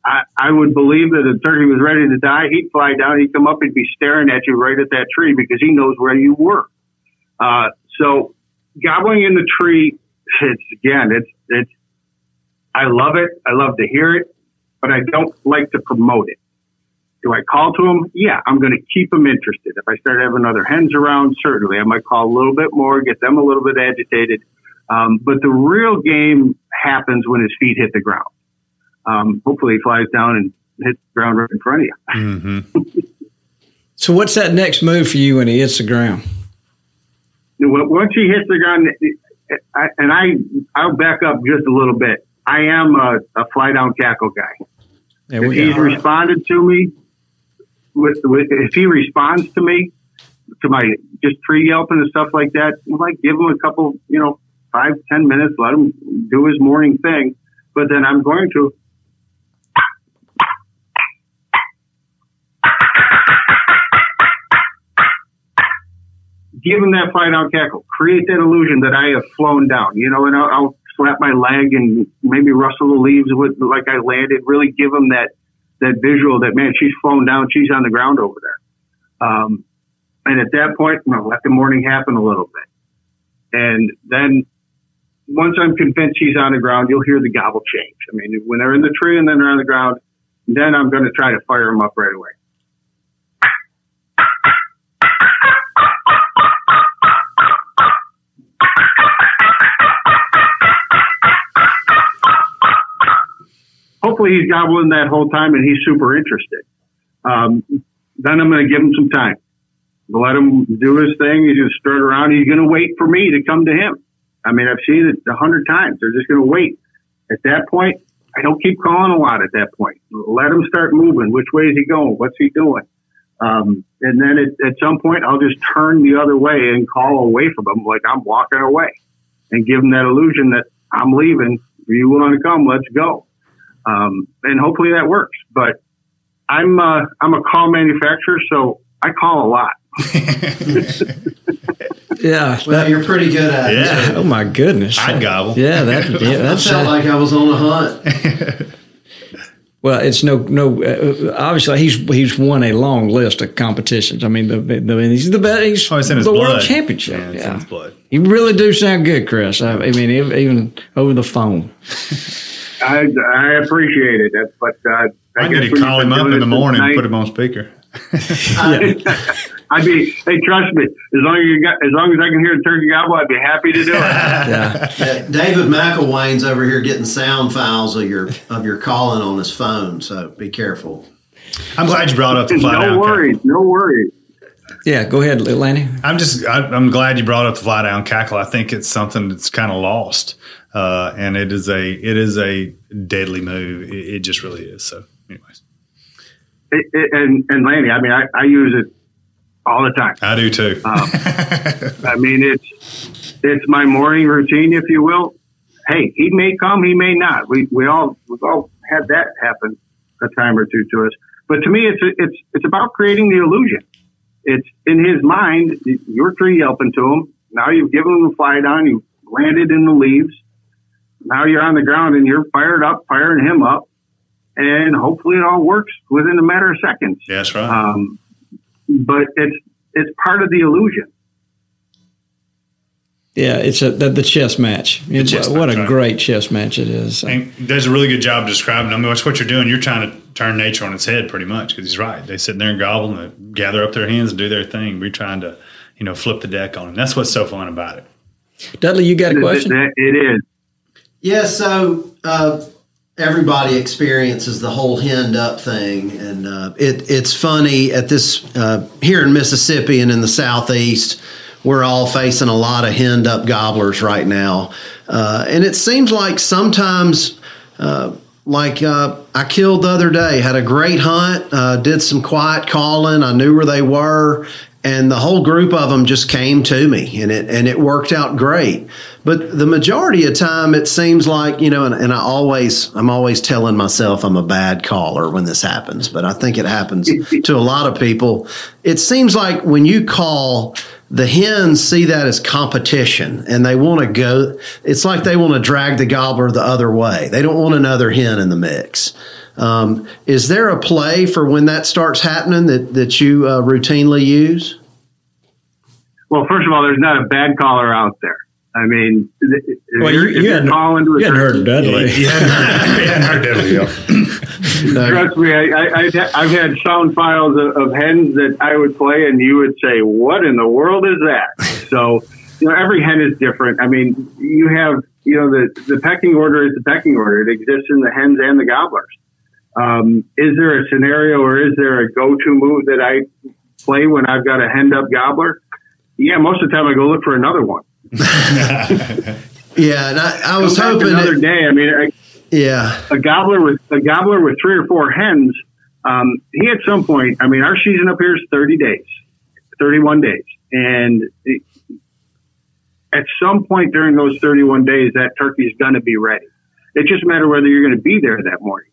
I, I would believe that if turkey was ready to die, he'd fly down, he'd come up, he'd be staring at you right at that tree because he knows where you were. Uh, so gobbling in the tree, it's again, it's, it's, I love it. I love to hear it, but I don't like to promote it. Do I call to him? Yeah, I'm going to keep them interested. If I start having other hens around, certainly I might call a little bit more, get them a little bit agitated. Um, but the real game happens when his feet hit the ground. Um, hopefully he flies down and hits the ground right in front of you. Mm-hmm. So, what's that next move for you when he hits the ground? Once he hits the ground, I, and I, I'll back up just a little bit. I am a, a fly down cackle guy. If he's go. responded to me, with, with if he responds to me, to my just tree yelping and stuff like that, like give him a couple, you know, five ten minutes, let him do his morning thing. But then I'm going to give him that fly down cackle, create that illusion that I have flown down, you know, and I'll, I'll slap my leg and maybe rustle the leaves with like I landed, really give him that, that visual that man, she's flown down, she's on the ground over there. Um, and at that point, let the morning happen a little bit. And then once I'm convinced she's on the ground, you'll hear the gobble change. I mean, when they're in the tree and then they're on the ground, then I'm going to try to fire them up right away. Hopefully he's gobbling that whole time and he's super interested. Um, then I'm going to give him some time. Let him do his thing. He's going to strut around. He's going to wait for me to come to him. I mean, I've seen it a hundred times. They're just going to wait. At that point, I don't keep calling a lot at that point. Let him start moving. Which way is he going? What's he doing? Um, and then at, some point, I'll just turn the other way and call away from him, like I'm walking away, and give him that illusion that I'm leaving. Are you want to come? Let's go. Um, and hopefully that works. But I'm uh, I'm a call manufacturer, so I call a lot. Yeah. Well, you're pretty good at it. Yeah. Oh my goodness. I'd gobble. Yeah, that, yeah, I that's felt like I was on a hunt. well. It's no no. Uh, obviously, he's he's won a long list of competitions. I mean, the, the he's the best. He's Oh, it's in his the blood. world championship. Yeah, it's in his blood. You really do sound good, Chris. I, I mean, even over the phone. I, I appreciate it, That- but uh, I I need to when call him up in the it since morning and put him on speaker. I'd be, hey, trust me, as long as you got, as long as I can hear the turkey gobble, I'd be happy to do it. Yeah. Yeah, David McElwain's over here getting sound files of your of your calling on his phone, so be careful. I'm glad you brought up the fly down. no worries, no worries. Yeah. Go ahead, Lanny. I'm just I, I'm glad you brought up the fly down cackle. I think it's something that's kind of lost, uh, and it is a it is a deadly move. It, it just really is. So, anyways, It, it, and and Lanny, I mean, I, I use it all the time. I do too. I mean, it's it's my morning routine, if you will. Hey, he may come, he may not. We we all we've all had that happen a time or two to us. But to me, it's it's it's about creating the illusion. It's in his mind. You're tree yelping to him. Now you've given him a fly down. You've landed in the leaves. Now you're on the ground and you're fired up, firing him up, and hopefully it all works within a matter of seconds. yeah, that's right. Um, but it's it's part of the illusion. Yeah, it's a the, the chess match. chess what match, a right. great chess match it is. and does a really good job describing. I mean, that's what you're doing. You're trying to turn nature on its head, pretty much, because he's right. They sit there and gobble and gather up their hands and do their thing. We're trying to, you know, flip the deck on them. That's what's so fun about it. Dudley, you got a question? It- it is. Yeah, so uh, everybody experiences the whole henned up thing, and uh, it, it's funny at this uh, here in Mississippi and in the southeast. We're all facing a lot of henned up gobblers right now, uh, and it seems like sometimes. Uh, like uh, I killed the other day, had a great hunt, uh, did some quiet calling. I knew where they were, and the whole group of them just came to me, and it and it worked out great. But the majority of time, it seems like you know, and, and I always I'm always telling myself I'm a bad caller when this happens, but I think it happens to a lot of people. It seems like when you call. The hens see that as competition and they want to go. It's like they want to drag the gobbler the other way. They don't want another hen in the mix. Um, is there a play for when that starts happening that, that you uh, routinely use? Well, first of all, there's not a bad caller out there. I mean, Well, you're, you- if you you're hadn't- calling to a You hadn't heard turkey- Dudley. You hadn't heard, you hadn't heard Dudley. Trust me, I, I, I've had- sound files of, of hens that I would play, and you would say, "What in the world is that?" So, you know, every hen is different. I mean, you have, you know, the the pecking order is the pecking order. It exists in the hens and the gobblers. Um, is there a scenario, or is there a go-to move that I play when I've got a henned up gobbler? Yeah, most of the time I go look for another one. Yeah, and I, I was Come hoping. another It, day. I mean, I, yeah, a gobbler with a gobbler with three or four hens. Um, he at some point, I mean, our season up here is thirty days. 31 days. And it, at some point during those 31 days, that turkey is going to be ready. It's just a matter whether you're going to be there that morning.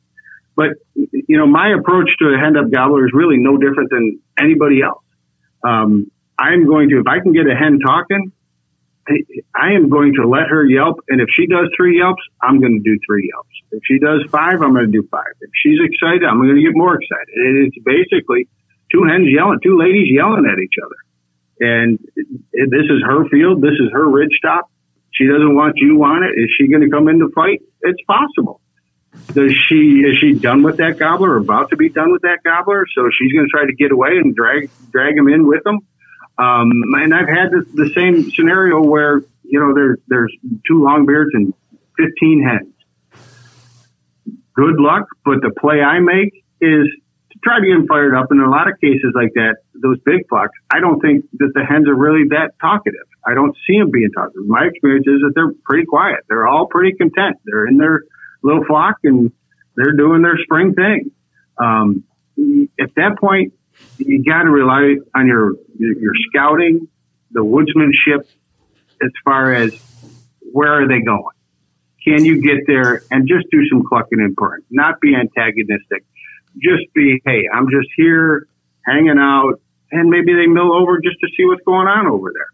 But, you know, my approach to a hen up gobbler is really no different than anybody else. Um, I'm going to, if I can get a hen talking, I am going to let her yelp. And if she does three yelps, I'm going to do three yelps. If she does five, I'm going to do five. If she's excited, I'm going to get more excited. It's basically two hens yelling, two ladies yelling at each other. And this is her field. This is her ridge top. She doesn't want you on it. Is she going to come in to fight? It's possible. Does she is she done with that gobbler or about to be done with that gobbler? So she's going to try to get away and drag drag him in with them. Um, and I've had the, the same scenario where you know there there's two longbeards and 15 hens. Good luck, but the play I make is to try to get them fired up. And in a lot of cases like that, those big flocks, I don't think that the hens are really that talkative. I don't see them being talkative. My experience is that they're pretty quiet. They're all pretty content. They're in their little flock and they're doing their spring thing. Um, at that point, you got to rely on your your scouting, the woodsmanship, as far as where are they going. Can you get there and just do some clucking and purring? Not be antagonistic. Just be, hey, I'm just here hanging out, and maybe they mill over just to see what's going on over there.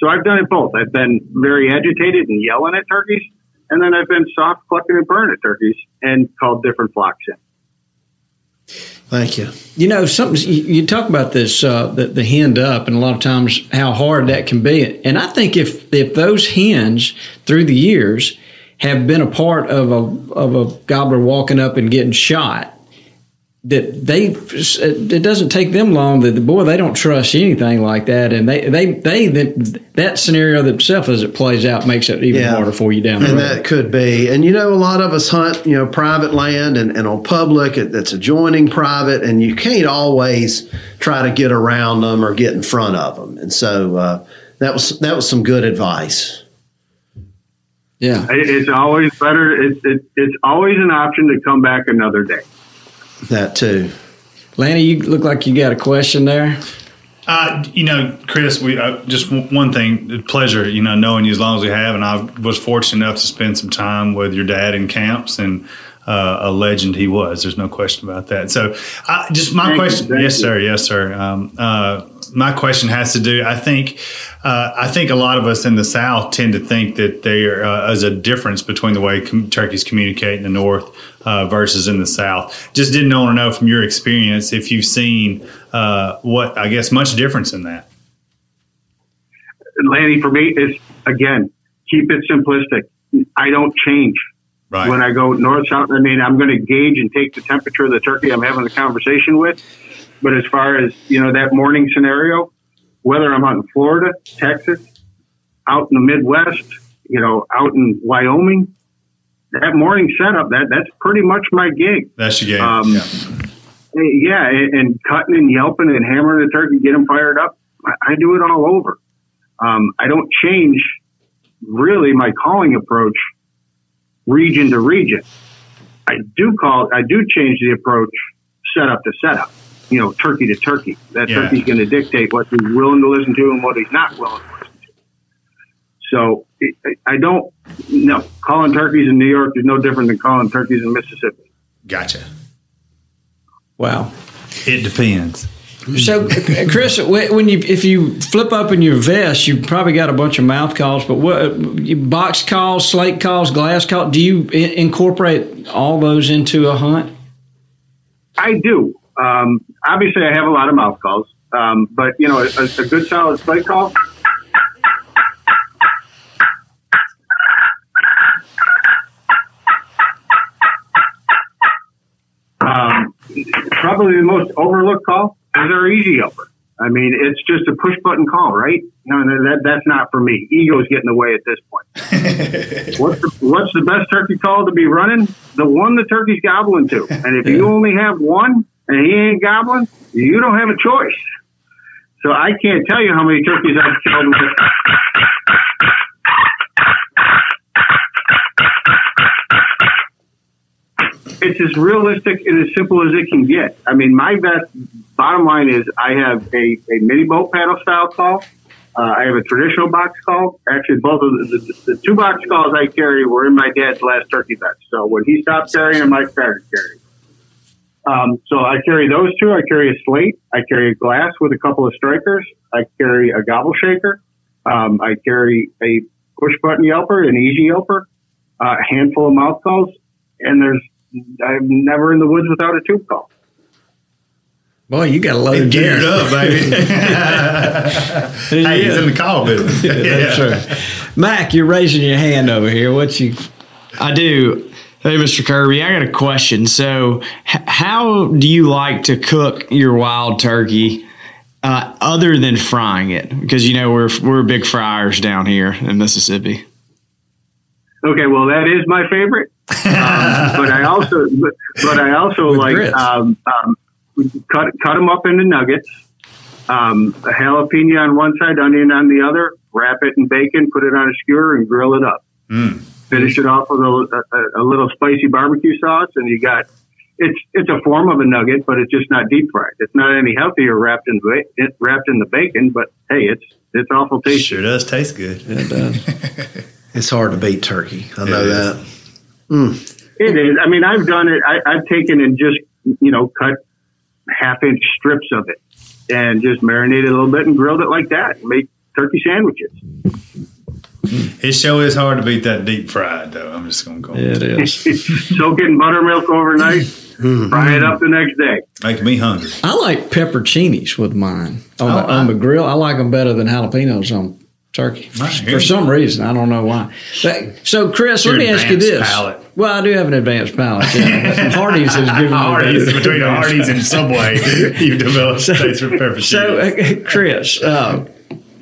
So I've done it both. I've been very agitated and yelling at turkeys, and then I've been soft clucking and purring at turkeys and called different flocks in. Thank you. You know, something you, talk about this uh, the, the hen up, and a lot of times how hard that can be. And I think if if those hens through the years have been a part of a of a gobbler walking up and getting shot, that they it doesn't take them long that the boy they don't trust anything like that. And they they they that, that scenario themselves as it plays out makes it even yeah. harder for you down the and road. that could be. And you know a lot of us hunt you know private land and, and on public that's adjoining private and you can't always try to get around them or get in front of them. And so uh, that was that was some good advice. Yeah. It's always better it's it, it's always an option to come back another day that too. Lanny, you look like you got a question there. Uh, you know, Chris, we uh, just w- one thing, pleasure, you know, knowing you as long as we have, and I was fortunate enough to spend some time with your dad in camps, and uh, a legend he was. There's no question about that. So, just my thank question, you, yes, you. sir, yes, sir. Um, uh, my question has to do. I think, uh, I think a lot of us in the South tend to think that there uh, is a difference between the way com- turkeys communicate in the North uh, versus in the South. Just didn't want to know from your experience if you've seen uh, what I guess much difference in that. Lanny, for me, is again keep it simplistic. I don't change. Right. When I go north, south, I mean, I'm going to gauge and take the temperature of the turkey I'm having a conversation with but as far as, you know, that morning scenario, whether I'm out in Florida, Texas, out in the Midwest, you know, out in Wyoming, that morning setup, that that's pretty much my gig. That's your game. Um, yeah. yeah. and cutting and yelping and hammering the turkey, get them fired up. I, I do it all over. Um, I don't change really my calling approach region to region. I do call, I do change the approach setup to setup you know, turkey to turkey. That yeah. turkey's going to dictate what he's willing to listen to and what he's not willing to listen to. So I don't, no, calling turkeys in New York is no different than calling turkeys in Mississippi. Gotcha. Wow. It depends. So, Chris, when you if you flip open your vest, you probably got a bunch of mouth calls. But what box calls, slate calls, glass calls? Do you incorporate all those into a hunt? I do. Um, obviously, I have a lot of mouth calls, um, but you know, a, a good solid slate call. Probably the most overlooked call is our easy over. I mean, it's just a push button call, right? No, no, that that's not for me. Ego's getting in the way at this point. what's the, what's the best turkey call to be running? The one the turkey's gobbling to. And if you only have one, and he ain't gobbling, you don't have a choice. So I can't tell you how many turkeys I've killed with. It's as realistic and as simple as it can get. I mean, my best bottom line is, I have a, a mini boat paddle style call. Uh, I have a traditional box call. Actually, both of the, the, the two box calls I carry were in my dad's last turkey batch. So when he stopped carrying them, I started carrying. Um, so I carry those two. I carry a slate. I carry a glass with a couple of strikers. I carry a gobble shaker. Um, I carry a push button yelper, an easy yelper, uh, a handful of mouth calls, and there's I'm never in the woods without a tube call. Boy, you got a lot of it gear. up, baby. hey, he's in the call business. That's right. Mac, you're raising your hand over here. What you? I do. Hey, Mr. Kirby, I got a question. So, h- how do you like to cook your wild turkey uh, other than frying it? Because, you know, we're, we're big fryers down here in Mississippi. Okay, well that is my favorite, um, but I also but, but I also With like um, um, cut cut them up into nuggets. Um, a jalapeno on one side, onion on the other. Wrap it in bacon, put it on a skewer, and grill it up. Finish it off with a, a, a little spicy barbecue sauce, and you got it's it's a form of a nugget, but it's just not deep fried. It's not any healthier wrapped in ba- wrapped in the bacon, but hey, it's it's awful tasty. Sure does taste good. It does. It's hard to beat turkey. I know It is. that. It is. I mean, I've done it. I, I've taken and just you know cut half inch strips of it and just marinated a little bit and grilled it like that. And made turkey sandwiches. His show is hard to beat that deep fried, though. I'm just going to go. It is. Soak it in buttermilk overnight. Mm-hmm. Fry it up the next day. Make me hungry. I like pepperoncinis with mine on, the, Oh, I- on the grill. I like them better than jalapenos on turkey Right, for some reason. I don't know why. But- So, Chris, Your let me ask you this. palate. Well, I do have an advanced palate. Yeah. Hardee's has given me Hardee's between Hardee's and Subway, you've developed taste for pepper So, uh, Chris, uh,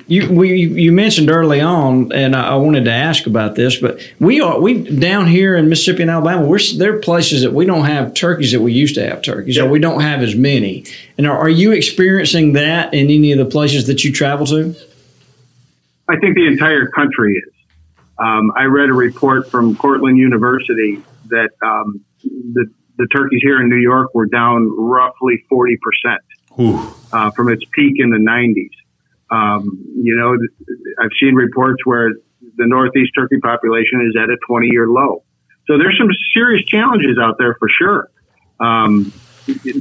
you we you mentioned early on, and I I wanted to ask about this, but we are we down here in Mississippi and Alabama. We're there are places that we don't have turkeys that we used to have turkeys, or we don't have as many. And are, are you experiencing that in any of the places that you travel to? I think the entire country is. Um, I read a report from Cortland University that um, the the turkeys here in New York were down roughly forty percent uh, from its peak in the nineties. Um, you know, I've seen reports where the Northeast turkey population is at a twenty year low. So there's some serious challenges out there for sure. Um,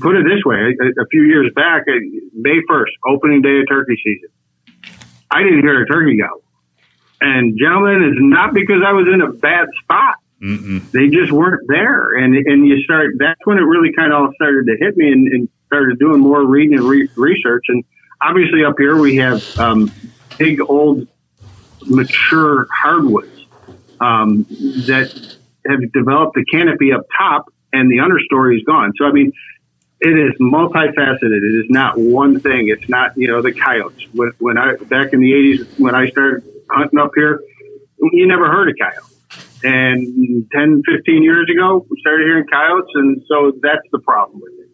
put it this way: a, a few years back, uh, May first, opening day of turkey season. I didn't hear a turkey go. And gentlemen, it's not because I was in a bad spot. They just weren't there. And and you start that's when it really kind of all started to hit me and, and started doing more reading and re- research. And obviously up here we have um, big old mature hardwoods um, that have developed the canopy up top and the understory is gone. So I mean, it is multifaceted. It is not one thing. It's not you know the coyotes. When, when I back in the '80s when I started hunting up here, you never heard of coyote. And 10, 15 years ago, we started hearing coyotes, and so that's the problem with it.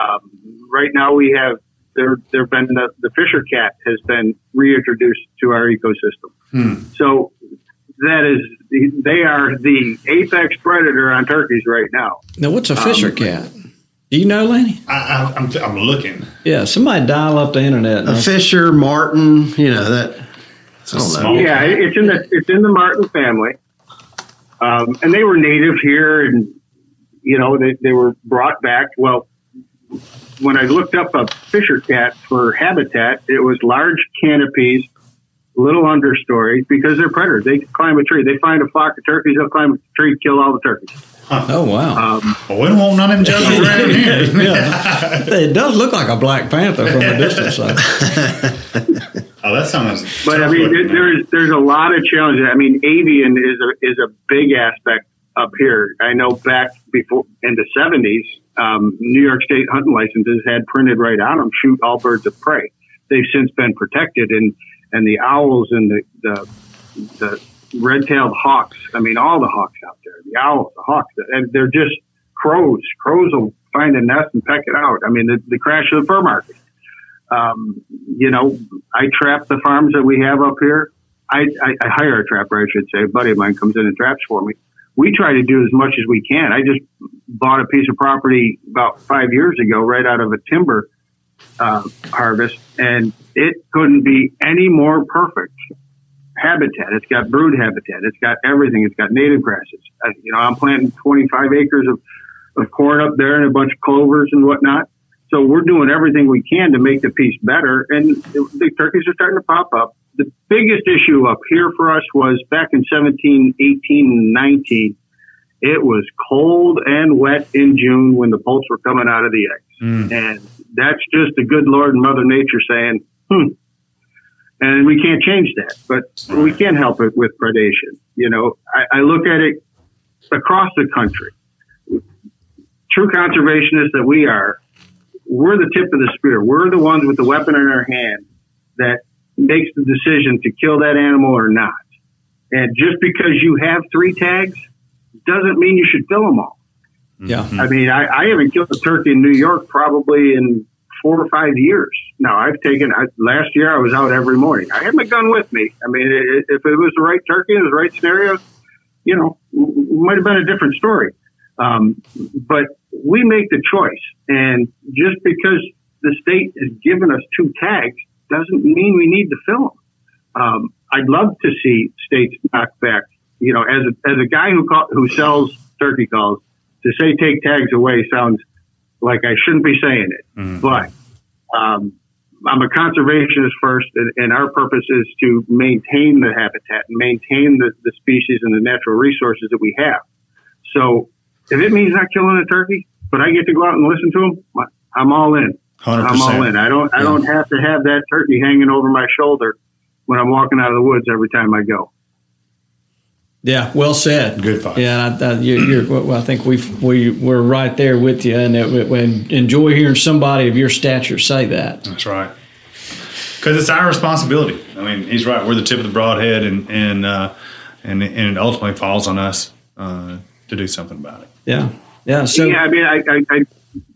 Um, right now, we have there. There been the, the fisher cat has been reintroduced to our ecosystem. So that is they are the apex predator on turkeys right now. Now, what's a fisher Um, cat? Do you know, Lanny? I, I, I'm, I'm looking. Yeah, somebody dial up the internet. A Fisher, marten, you know that. I don't know. Yeah, it's in the it's in the marten family, um, and they were native here, and you know they, they were brought back. Well, when I looked up a fisher cat for habitat, it was large canopies, little understory because they're predators. They climb a tree. They find a flock of turkeys. They'll climb a tree, kill all the turkeys. Oh wow! Um, Well, we don't want none of them jokers around here. it does look like a black panther from a distance. though. Oh, that sounds. But I mean, there, there's there's a lot of challenges. I mean, avian is a is a big aspect up here. I know back before in the '70s, um, New York State hunting licenses had printed right on them: shoot all birds of prey. They've since been protected, and and the owls and the the, the red-tailed hawks. I mean, all the hawks out there, the owls, the hawks, and they're just crows. Crows will find a nest and peck it out. I mean, the, the crash of the fur market um, you know, I trap the farms that we have up here. I, I, I hire a trapper, I should say. A buddy of mine comes in and traps for me. We try to do as much as we can. I just bought a piece of property about five years ago, right out of a timber uh, harvest, and it couldn't be any more perfect habitat. It's got brood habitat. It's got everything. It's got native grasses. You know, I'm planting 25 acres of, of corn up there and a bunch of clovers and whatnot. So we're doing everything we can to make the piece better. And the turkeys are starting to pop up. The biggest issue up here for us was back in 17, 18, 19. It was cold and wet in June when the poults were coming out of the eggs. Mm. And that's just the good Lord and Mother Nature saying, hmm, and we can't change that, but we can help it with predation. You know, I, I look at it across the country. True conservationists that we are, we're the tip of the spear. We're the ones with the weapon in our hand that makes the decision to kill that animal or not. And just because you have three tags doesn't mean you should fill them all. Yeah. I mean, I, I haven't killed a turkey in New York probably in four or five years. Now I've taken I, last year. I was out every morning. I had my gun with me. I mean, it, if it was the right turkey in the right scenario, you know, might have been a different story. Um, but we make the choice, and just because the state has given us two tags doesn't mean we need to fill them. Um, I'd love to see states knock back. You know, as a, as a guy who call, who sells turkey calls, to say take tags away sounds like I shouldn't be saying it, mm-hmm. but um, I'm a conservationist first, and, and, our purpose is to maintain the habitat and maintain the, the species and the natural resources that we have. So if it means not killing a turkey, but I get to go out and listen to them, I'm all in. i am all in. I don't. I don't have to have that turkey hanging over my shoulder when I'm walking out of the woods every time I go. Yeah, well said. Good thought. Yeah, I, I, you're, you're, well, I think we we we're right there with you, and it, enjoy hearing somebody of your stature say that. That's right. Because it's our responsibility. I mean, he's right. We're the tip of the broadhead, and and uh, and and it ultimately falls on us uh, to do something about it. Yeah, yeah. So yeah, I mean, I, I, I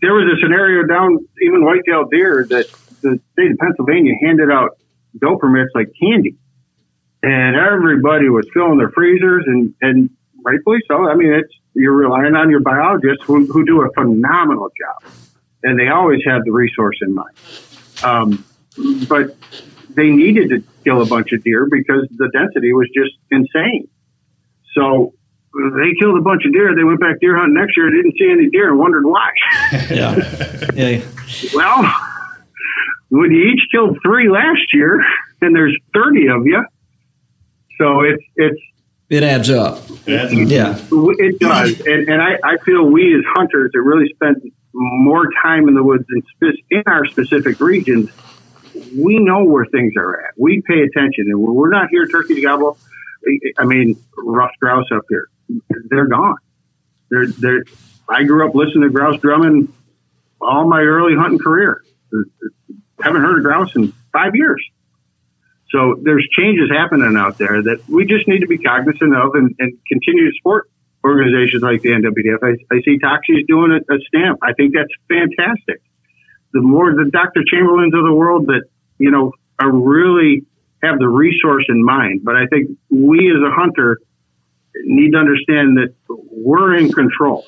there was a scenario down even whitetail deer that the state of Pennsylvania handed out doe permits like candy and everybody was filling their freezers and, and rightfully so. I mean, it's, you're relying on your biologists who, who do a phenomenal job and they always have the resource in mind. Um, but they needed to kill a bunch of deer because the density was just insane. So they killed a bunch of deer. They went back deer hunting next year, didn't see any deer, and wondered why. yeah. yeah. Well, when you each killed three last year, and there's 30 of you, so it's it's it adds up. Yeah, it does, and, and I, I feel we as hunters that really spend more time in the woods in, spe- in our specific regions, we know where things are at. We pay attention, and we're not here turkey to gobble. I mean, ruffed grouse up here, they're gone. They're they're. I grew up listening to grouse drumming all my early hunting career. Haven't heard of grouse in five years. So there's changes happening out there that we just need to be cognizant of and, and continue to support organizations like the NWTF. I, I see Toxey's doing a, a, stamp. I think that's fantastic. The more the Dr. Chamberlains of the world that, you know, are really have the resource in mind. But I think we as a hunter need to understand that we're in control.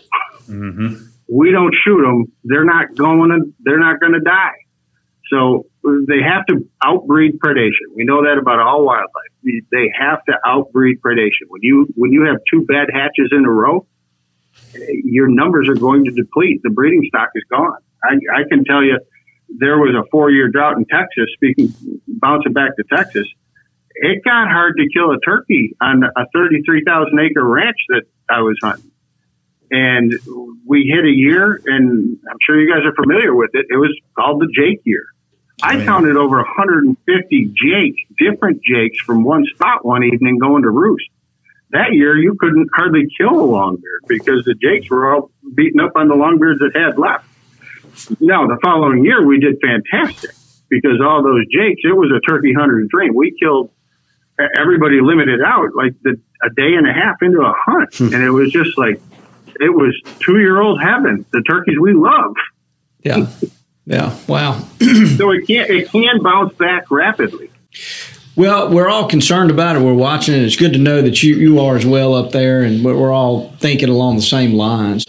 Mm-hmm. We don't shoot them. They're not going to, they're not going to die. So they have to outbreed predation. We know that about all wildlife. They have to outbreed predation. When you when you have two bad hatches in a row, your numbers are going to deplete. The breeding stock is gone. I, I can tell you, there was a four year drought in Texas. Speaking, bouncing back to Texas, it got hard to kill a turkey on a thirty three thousand acre ranch that I was hunting. And we hit a year, and I'm sure you guys are familiar with it. It was called the Jake year I counted over 150 jakes, different jakes from one spot one evening going to roost. That year, you couldn't hardly kill a longbeard because the jakes were all beaten up on the longbeards that had left. Now, the following year, we did fantastic because all those jakes, it was a turkey hunter's dream. We killed everybody limited out like the, a day and a half into a hunt. Hmm. and it was just like, it was two year old heaven, the turkeys we love. Yeah. Yeah. Wow. so it can it can bounce back rapidly. Well, we're all concerned about it. We're watching it. It's good to know that you, you are as well up there, and we're all thinking along the same lines.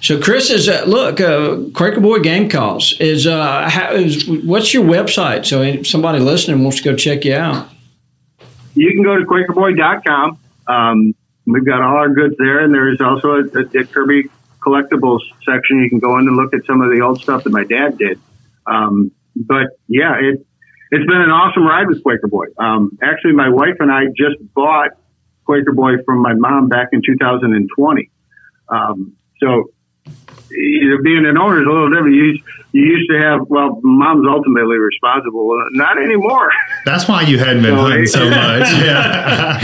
So, Chris is uh, look uh, Quaker Boy Game Calls is, uh, how, is what's your website? So, if somebody listening wants to go check you out. You can go to QuakerBoy.com. Um, we've got all our goods there, and there's also a, a, a Kirby collectibles section. You can go in and look at some of the old stuff that my dad did. Um, but yeah, it it's been an awesome ride with Quaker Boy. Um, actually, my wife and I just bought Quaker Boy from my mom back in 2020. Um, so you know, being an owner is a little different. You, you used to have, well, mom's ultimately responsible. Not anymore. That's why you hadn't been hunting so much. Yeah.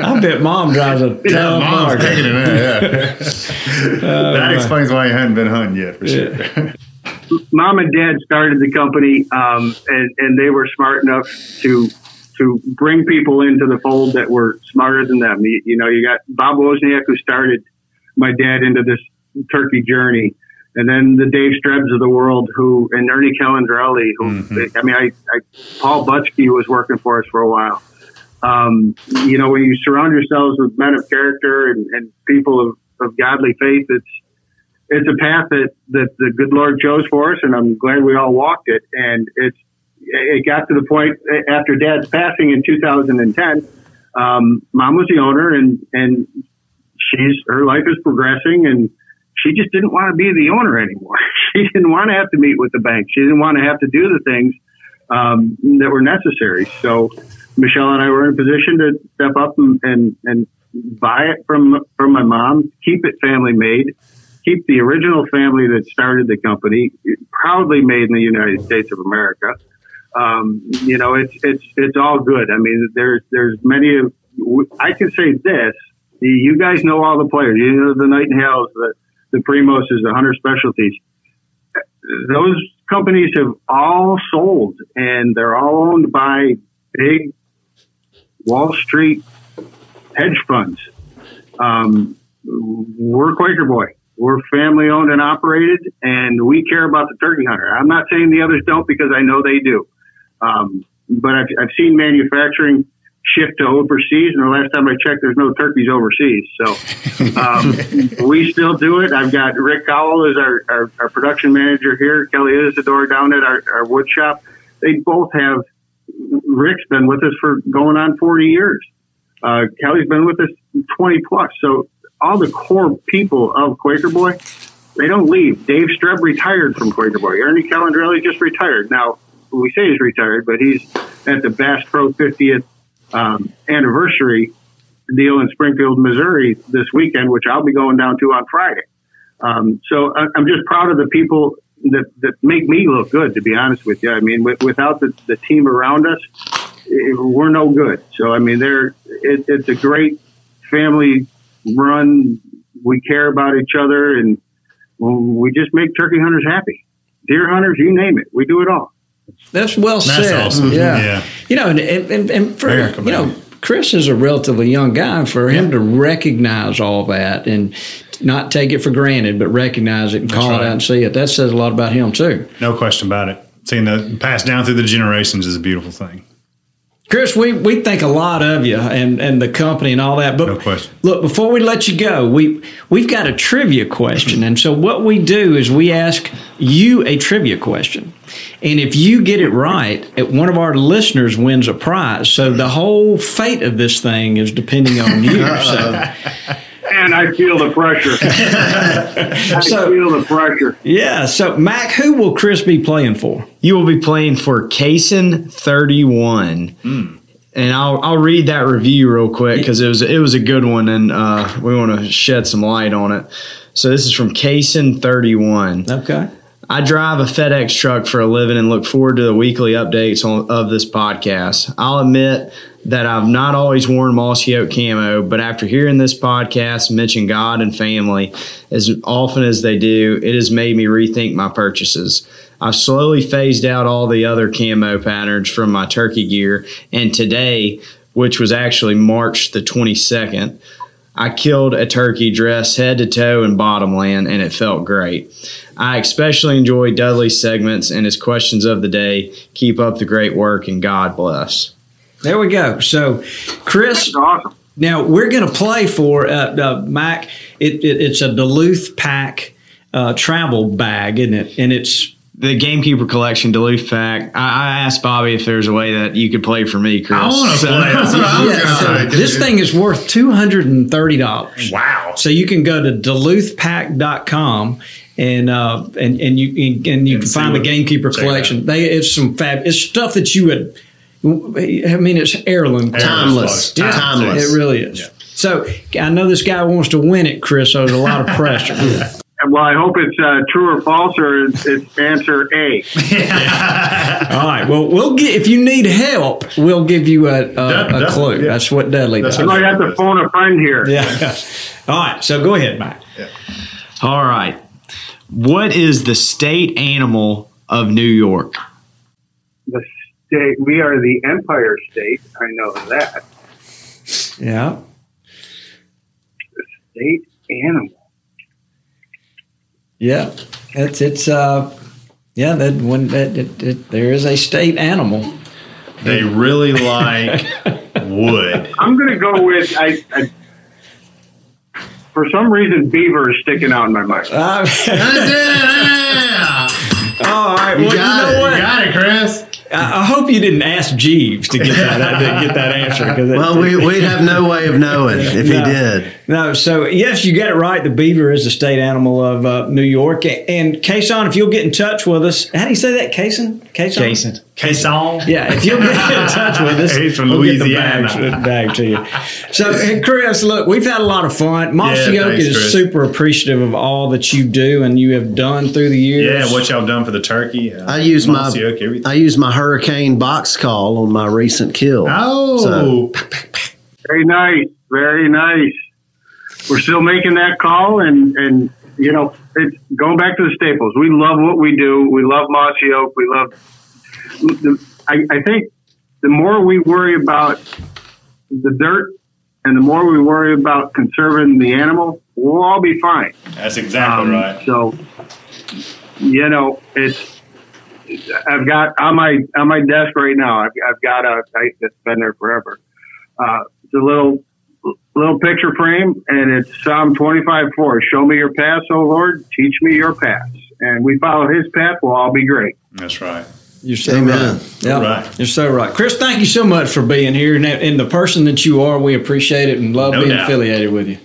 I bet mom drives a yeah tough mom's market. taking it out. Yeah. that explains why you hadn't been hunting yet, for sure. mom and dad started the company, um, and, and they were smart enough to to bring people into the fold that were smarter than them. You, you know, you got Bob Wozniak who started my dad into this turkey journey, and then the Dave Strebs of the world who and Ernie Calandrelli who I mean, I, I Paul Butski was working for us for a while. Um, you know, when you surround yourselves with men of character and, and people of, of godly faith, it's it's a path that, that the good Lord chose for us, and I'm glad we all walked it. And it's it got to the point after Dad's passing in 2010. Um, Mom was the owner, and and she's her life is progressing, and she just didn't want to be the owner anymore. She didn't want to have to meet with the bank. She didn't want to have to do the things um, that were necessary. So Michelle and I were in a position to step up and, and, and buy it from from my mom, keep it family made, keep the original family that started the company proudly made in the United States of America. Um, you know, it's it's it's all good. I mean, there's there's many of I can say this. You guys know all the players. You know the Knight & Hales, the the Primoses, the Hunter Specialties. Those companies have all sold, and they're all owned by big Wall Street hedge funds. Um, we're Quaker Boy. We're family owned and operated, and we care about the turkey hunter. I'm not saying the others don't because I know they do. Um, but I've, I've seen manufacturing shift to overseas, and the last time I checked, there's no turkeys overseas. So um, we still do it. I've got Rick Cowell as our, our, our production manager here, Kelly Isidore down at our, our wood shop. They both have, Rick's been with us for going on 40 years. Uh, Kelly's been with us 20 plus. So all the core people of Quaker Boy, they don't leave. Dave Streb retired from Quaker Boy. Ernie Calandrelli just retired. Now, we say he's retired, but he's at the Bass Pro 50th um, anniversary deal in Springfield, Missouri this weekend, which I'll be going down to on Friday. Um, so I, I'm just proud of the people that, that make me look good, to be honest with you. I mean, with, without the, the team around us, eh, we're no good. So, I mean, they're, it, it's a great family run. We care about each other and we just make turkey hunters happy. Deer hunters, you name it. We do it all. That's well That's said. awesome. Yeah. Yeah. You know, and, and, and for, you know. Chris is a relatively young guy. For him to recognize all that and not take it for granted, but recognize it and call right. it out and see it, that says a lot about him, too. No question about it. Seeing that passed down through the generations is a beautiful thing. Chris, we, we think a lot of you and, and the company and all that. But No question. look, before we let you go, we we've got a trivia question, and so what we do is we ask you a trivia question, and if you get it right, it- one of our listeners wins a prize. So the whole fate of this thing is depending on you. so And I feel the pressure. I So- feel the pressure. yeah, so Mac, who will Chris be playing for? You will be playing for Kaysen 31. And I'll, I'll read that review real quick because it was it was a good one and uh, we want to shed some light on it. So this is from Kaysen 31. Okay. I drive a FedEx truck for a living and look forward to the weekly updates on, of this podcast. I'll admit that I've not always worn Mossy Oak camo, but after hearing this podcast mention God and family as often as they do, it has made me rethink my purchases. I've slowly phased out all the other camo patterns from my turkey gear, and today, which was actually March the 22nd, I killed a turkey dressed head to toe in bottomland, and it felt great. I especially enjoy Dudley's segments and his questions of the day. Keep up the great work, and God bless. There we go. So, Chris, awesome. now we're going to play for uh, uh, Mac. It, it, it's a Duluth pack uh, travel bag, isn't it? And it's The Gamekeeper Collection Duluth pack. I, I asked Bobby if there's a way that you could play for me, Chris. I want to So- play. That's what I Yeah, so this thing is worth two hundred and thirty dollars. Wow. So you can go to duluthpack.com and uh, and and you and you And can find the Gamekeeper check it collection. They it's some fab. It's stuff that you would. I mean, it's heirloom. Timeless. Yeah, Timeless. It really is. So I know this guy wants to win it, Chris. So there's a lot of pressure. Well, I hope it's uh, true or false, or it's, it's answer A. All right. Well, we'll get if you need help, we'll give you a a, Dud- a clue. yeah. That's what Dudley That's does. what I have to phone a friend here. yeah. All right. So go ahead, Mike. All right. What is the state animal of New York? The state, we are the Empire State. I know that. Yeah. State animal. Yeah, it's it's uh, yeah. That when that it, it, there is a state animal. They really like wood. I'm going to go with I, I. For some reason, beaver is sticking out in my mind. Uh, all right. You well, got you know it. what? You got it, Chris. I, I hope you didn't ask Jeeves to get that to get that answer. 'cause it- Well, we, we'd have no way of knowing if he did. no. So yes, you got it right. The beaver is the state animal of uh, New York. And Kason, if you'll get in touch with us, how do you say that, Kason? Kason. Jason. Caisson. Yeah, if you'll get in touch with us, He's from we'll Louisiana. get the bag, bag to you. So, and Chris, look, we've had a lot of fun. Mossy Yeah, Oak thanks, is Chris. super appreciative of all that you do and you have done through the years. Yeah, what y'all done for the turkey? Uh, I use my Oak, everything. I use my hurricane box call on my recent kill. oh, So- Very nice. Very nice. We're still making that call, and and you know, it's going back to the staples. We love what we do. We love Mossy Oak. We love. The, I, I think the more we worry about the dirt, and the more we worry about conserving the animal, we'll all be fine. that's exactly Um, right. So, you know, it's I've got on my on my desk right now. I've, I've got a I, it's been there forever. Uh, it's a little little picture frame, and it's Psalm twenty five four. Show me your path, O Lord. Teach me your paths, and we follow His path. We'll all be great. That's right. You're so Amen. right. Yeah, Right. you're so right. Chris, thank you so much for being here. And, and the person that you are, we appreciate it and love No being doubt. affiliated with you.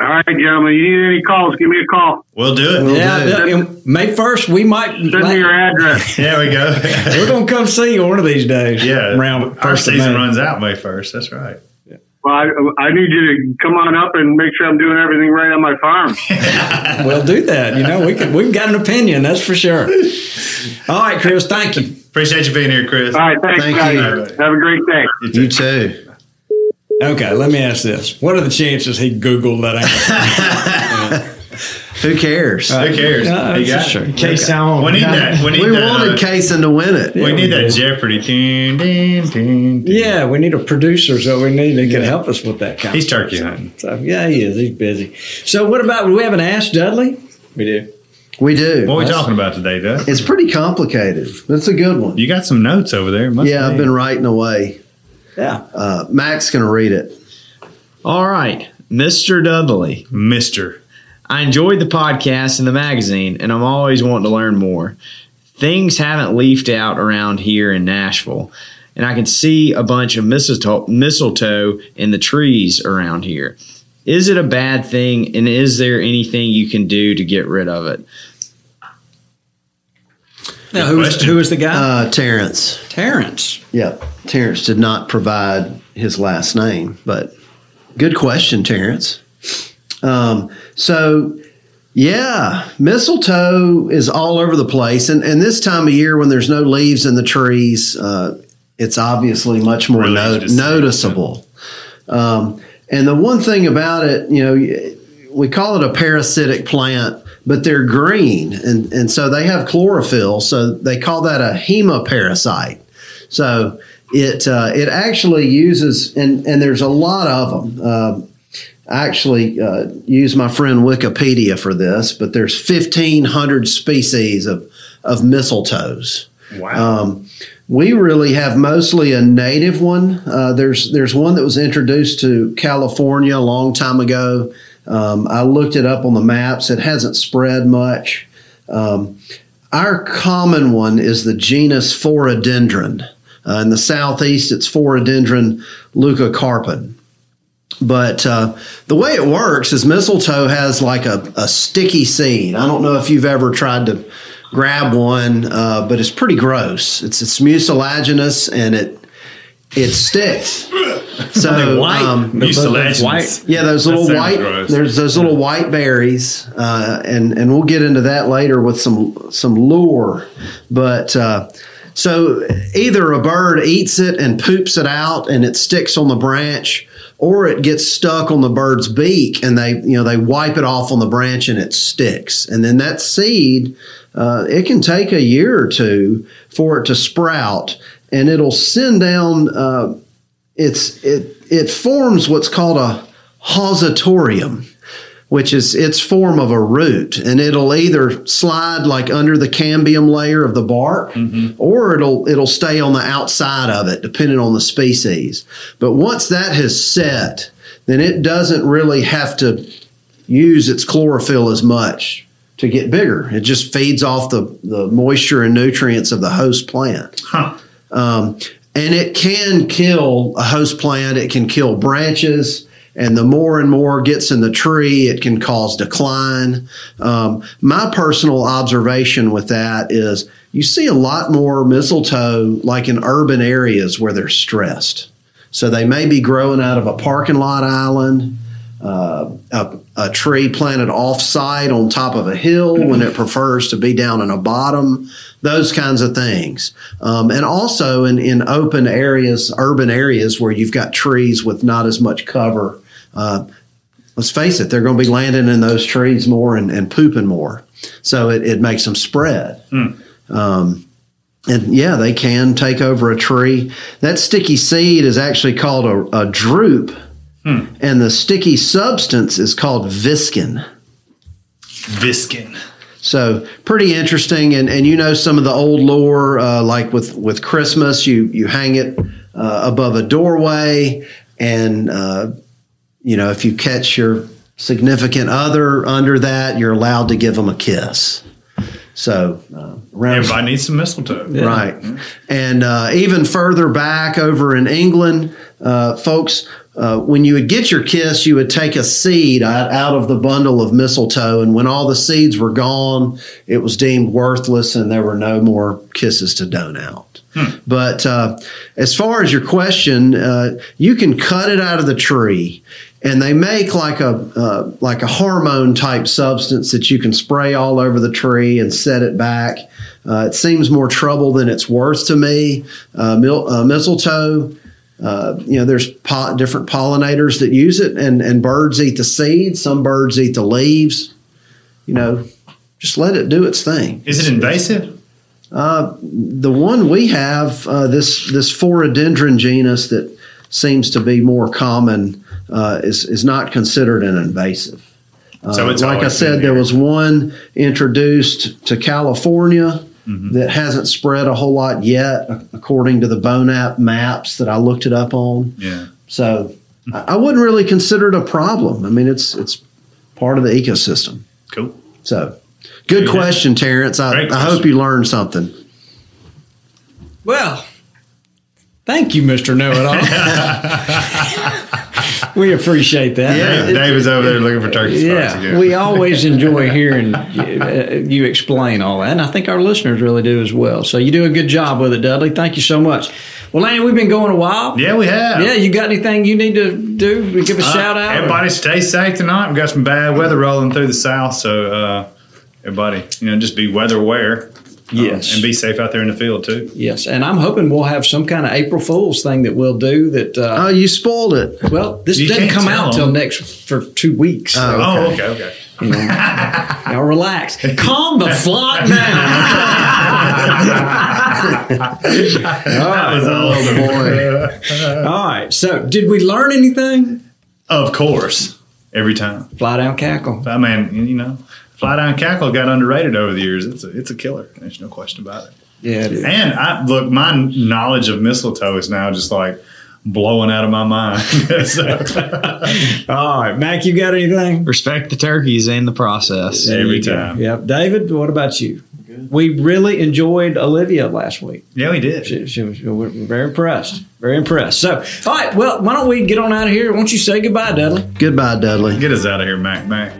All right, gentlemen. You need any calls? Give me a call. We'll do it. Will yeah, do. yeah, and May 1st, we might. Send me your address. There we go. we're going to come see you one of these days. yeah, Around our first of season May. runs out May first. That's right. Well, I, I need you to come on up and make sure I'm doing everything right on my farm. We'll do that. You know, we can, we've got an opinion, that's for sure. All right, Chris, thank you. Appreciate you being here, Chris. All right, thanks, Thank guys. you. Have a great day. You too. Okay, let me ask this. What are the chances he Googled that answer? Who cares? Who cares? Uh, you got true. it. Kason. We need that. We need we that. wanted uh, Kaysen to win it. we need that Jeopardy. Ding, ding, ding, ding. Yeah, we need a producer, so we need to can help us with that kind He's of turkey hunting. stuff. Yeah, he is. He's busy. So, what about, we have an Ask Dudley? We do. We do. What are we talking about today, Doug? It's pretty complicated. but It's a good one. You got some notes over there. Must Yeah, I've been writing away. Yeah. Uh, Mac's going to read it. All right, Mr. Dudley. Mister. I enjoyed the podcast and the magazine, and I'm always wanting to learn more. Things haven't leafed out around here in Nashville, and I can see a bunch of mistletoe, mistletoe in the trees around here. Is it a bad thing, and is there anything you can do to get rid of it? Now, who was, who was the guy? Uh, Terrence. Terrence. Yeah, Terrence did not provide his last name, but good question, Terrence. Um, so, yeah, mistletoe is all over the place, and and this time of year when there's no leaves in the trees, uh, it's obviously much more no- easy to see. noticeable. Um, and the one thing about it, you know, we call it a parasitic plant, but they're green, and and so they have chlorophyll, so they call that a hemiparasite. So it uh, it actually uses and and there's a lot of them. Um I actually uh, use my friend Wikipedia for this, but there's 1,500 species of, of mistletoes. Wow. Um, we really have mostly a native one. Uh, there's there's one that was introduced to California a long time ago. Um, I looked it up on the maps. It hasn't spread much. Um, our common one is the genus Phoradendron. Uh, in the southeast, it's Phoradendron leucocarpon. But uh, the way it works is mistletoe has like a, a sticky seed. I don't know if you've ever tried to grab one, uh, but it's pretty gross. It's it's mucilaginous and it it sticks. So white? um, Mucilaginous. white? yeah, those little white. gross. There's those little white berries, uh, and and we'll get into that later with some some lure. But uh, so either a bird eats it and poops it out, and it sticks on the branch, or it gets stuck on the bird's beak, and they you know they wipe it off on the branch, and it sticks, and then that seed. Uh, it can take a year or two for it to sprout, and it'll send down uh, it's it it forms what's called a haustorium, which is its form of a root, and it'll either slide like under the cambium layer of the bark, or it'll it'll stay on the outside of it, depending on the species. But once that has set, then it doesn't really have to use its chlorophyll as much to get bigger. It just feeds off the, the moisture and nutrients of the host plant. Huh. Um, and it can kill a host plant, it can kill branches. And the more and more gets in the tree, it can cause decline. Um, my personal observation with that is you see a lot more mistletoe like in urban areas where they're stressed. So they may be growing out of a parking lot island, uh, a, a tree planted off site on top of a hill when it prefers to be down in a bottom, those kinds of things. Um, and also in, in open areas, urban areas where you've got trees with not as much cover. Uh, let's face it, they're going to be landing in those trees more and, and pooping more. So it, it makes them spread. Um, and yeah, they can take over a tree. That sticky seed is actually called a, a drupe, and the sticky substance is called viscin. Viskin. So pretty interesting, and and you know some of the old lore, uh, like with with Christmas, you you hang it uh, above a doorway, and uh, you know if you catch your significant other under that, you're allowed to give them a kiss. So uh, around Everybody needs some mistletoe. Right. And uh, even further back over in England, uh, folks, uh, when you would get your kiss, you would take a seed out, out of the bundle of mistletoe. And when all the seeds were gone, it was deemed worthless and there were no more kisses to don out. But uh, as far as your question, uh, you can cut it out of the tree. And they make like a uh, like a hormone type substance that you can spray all over the tree and set it back. Uh, it seems more trouble than it's worth to me. Uh, mil- uh, mistletoe, uh, you know, there's po- different pollinators that use it, and, and birds eat the seeds. Some birds eat the leaves. You know, just let it do its thing. Is it invasive? Uh, the one we have, uh, this this Phoradendron genus that seems to be more common, uh, is is not considered an invasive. Uh, So it's like I said, there was one introduced to California Mm-hmm. that hasn't spread a whole lot yet, according to the Bonap maps that I looked it up on. Yeah. So I I wouldn't really consider it a problem. I mean, it's it's part of the ecosystem. Cool. So, good Yeah. question, Terrence. I, Great I hope you learned something. Well, thank you, Mr. Know It All. we appreciate that. Yeah, David's over there looking for turkey spots yeah, again. we always enjoy hearing uh, you explain all that, and I think our listeners really do as well. So you do a good job with it, Dudley. Thank you so much. Well, Lanny, we've been going a while. yeah, we have. Yeah, you got anything you need to do? We give a Uh, shout out. or- Everybody stay safe tonight. We've got some bad weather rolling through the south, so uh, everybody, you know, just be weather aware. Um, Yes. and be safe out there in the field too. Yes, and I'm hoping we'll have some kind of April Fool's thing that we'll do. That uh, Oh, you spoiled it. well, this You doesn't come out until next for two weeks. So, Oh, okay, okay. Now relax, calm the flock down. that was Oh, boy. All right. So, did we learn anything? Of course. every time. Fly down cackle. I mean, you know, fly down cackle got underrated over the years. It's a it's a killer. There's no question about it. Yeah, it is. And I look, my knowledge of mistletoe is now just like blowing out of my mind. All right, Mac, you got anything? Respect the turkeys and the process. every time. Yep. David, what about you? We really enjoyed Olivia last week. Yeah, we did. She, she was we were very impressed. Very impressed. So, all right, well, why don't we get on out of here? Why don't you say goodbye, Dudley? Goodbye, Dudley. Get us out of here, Mac Mac.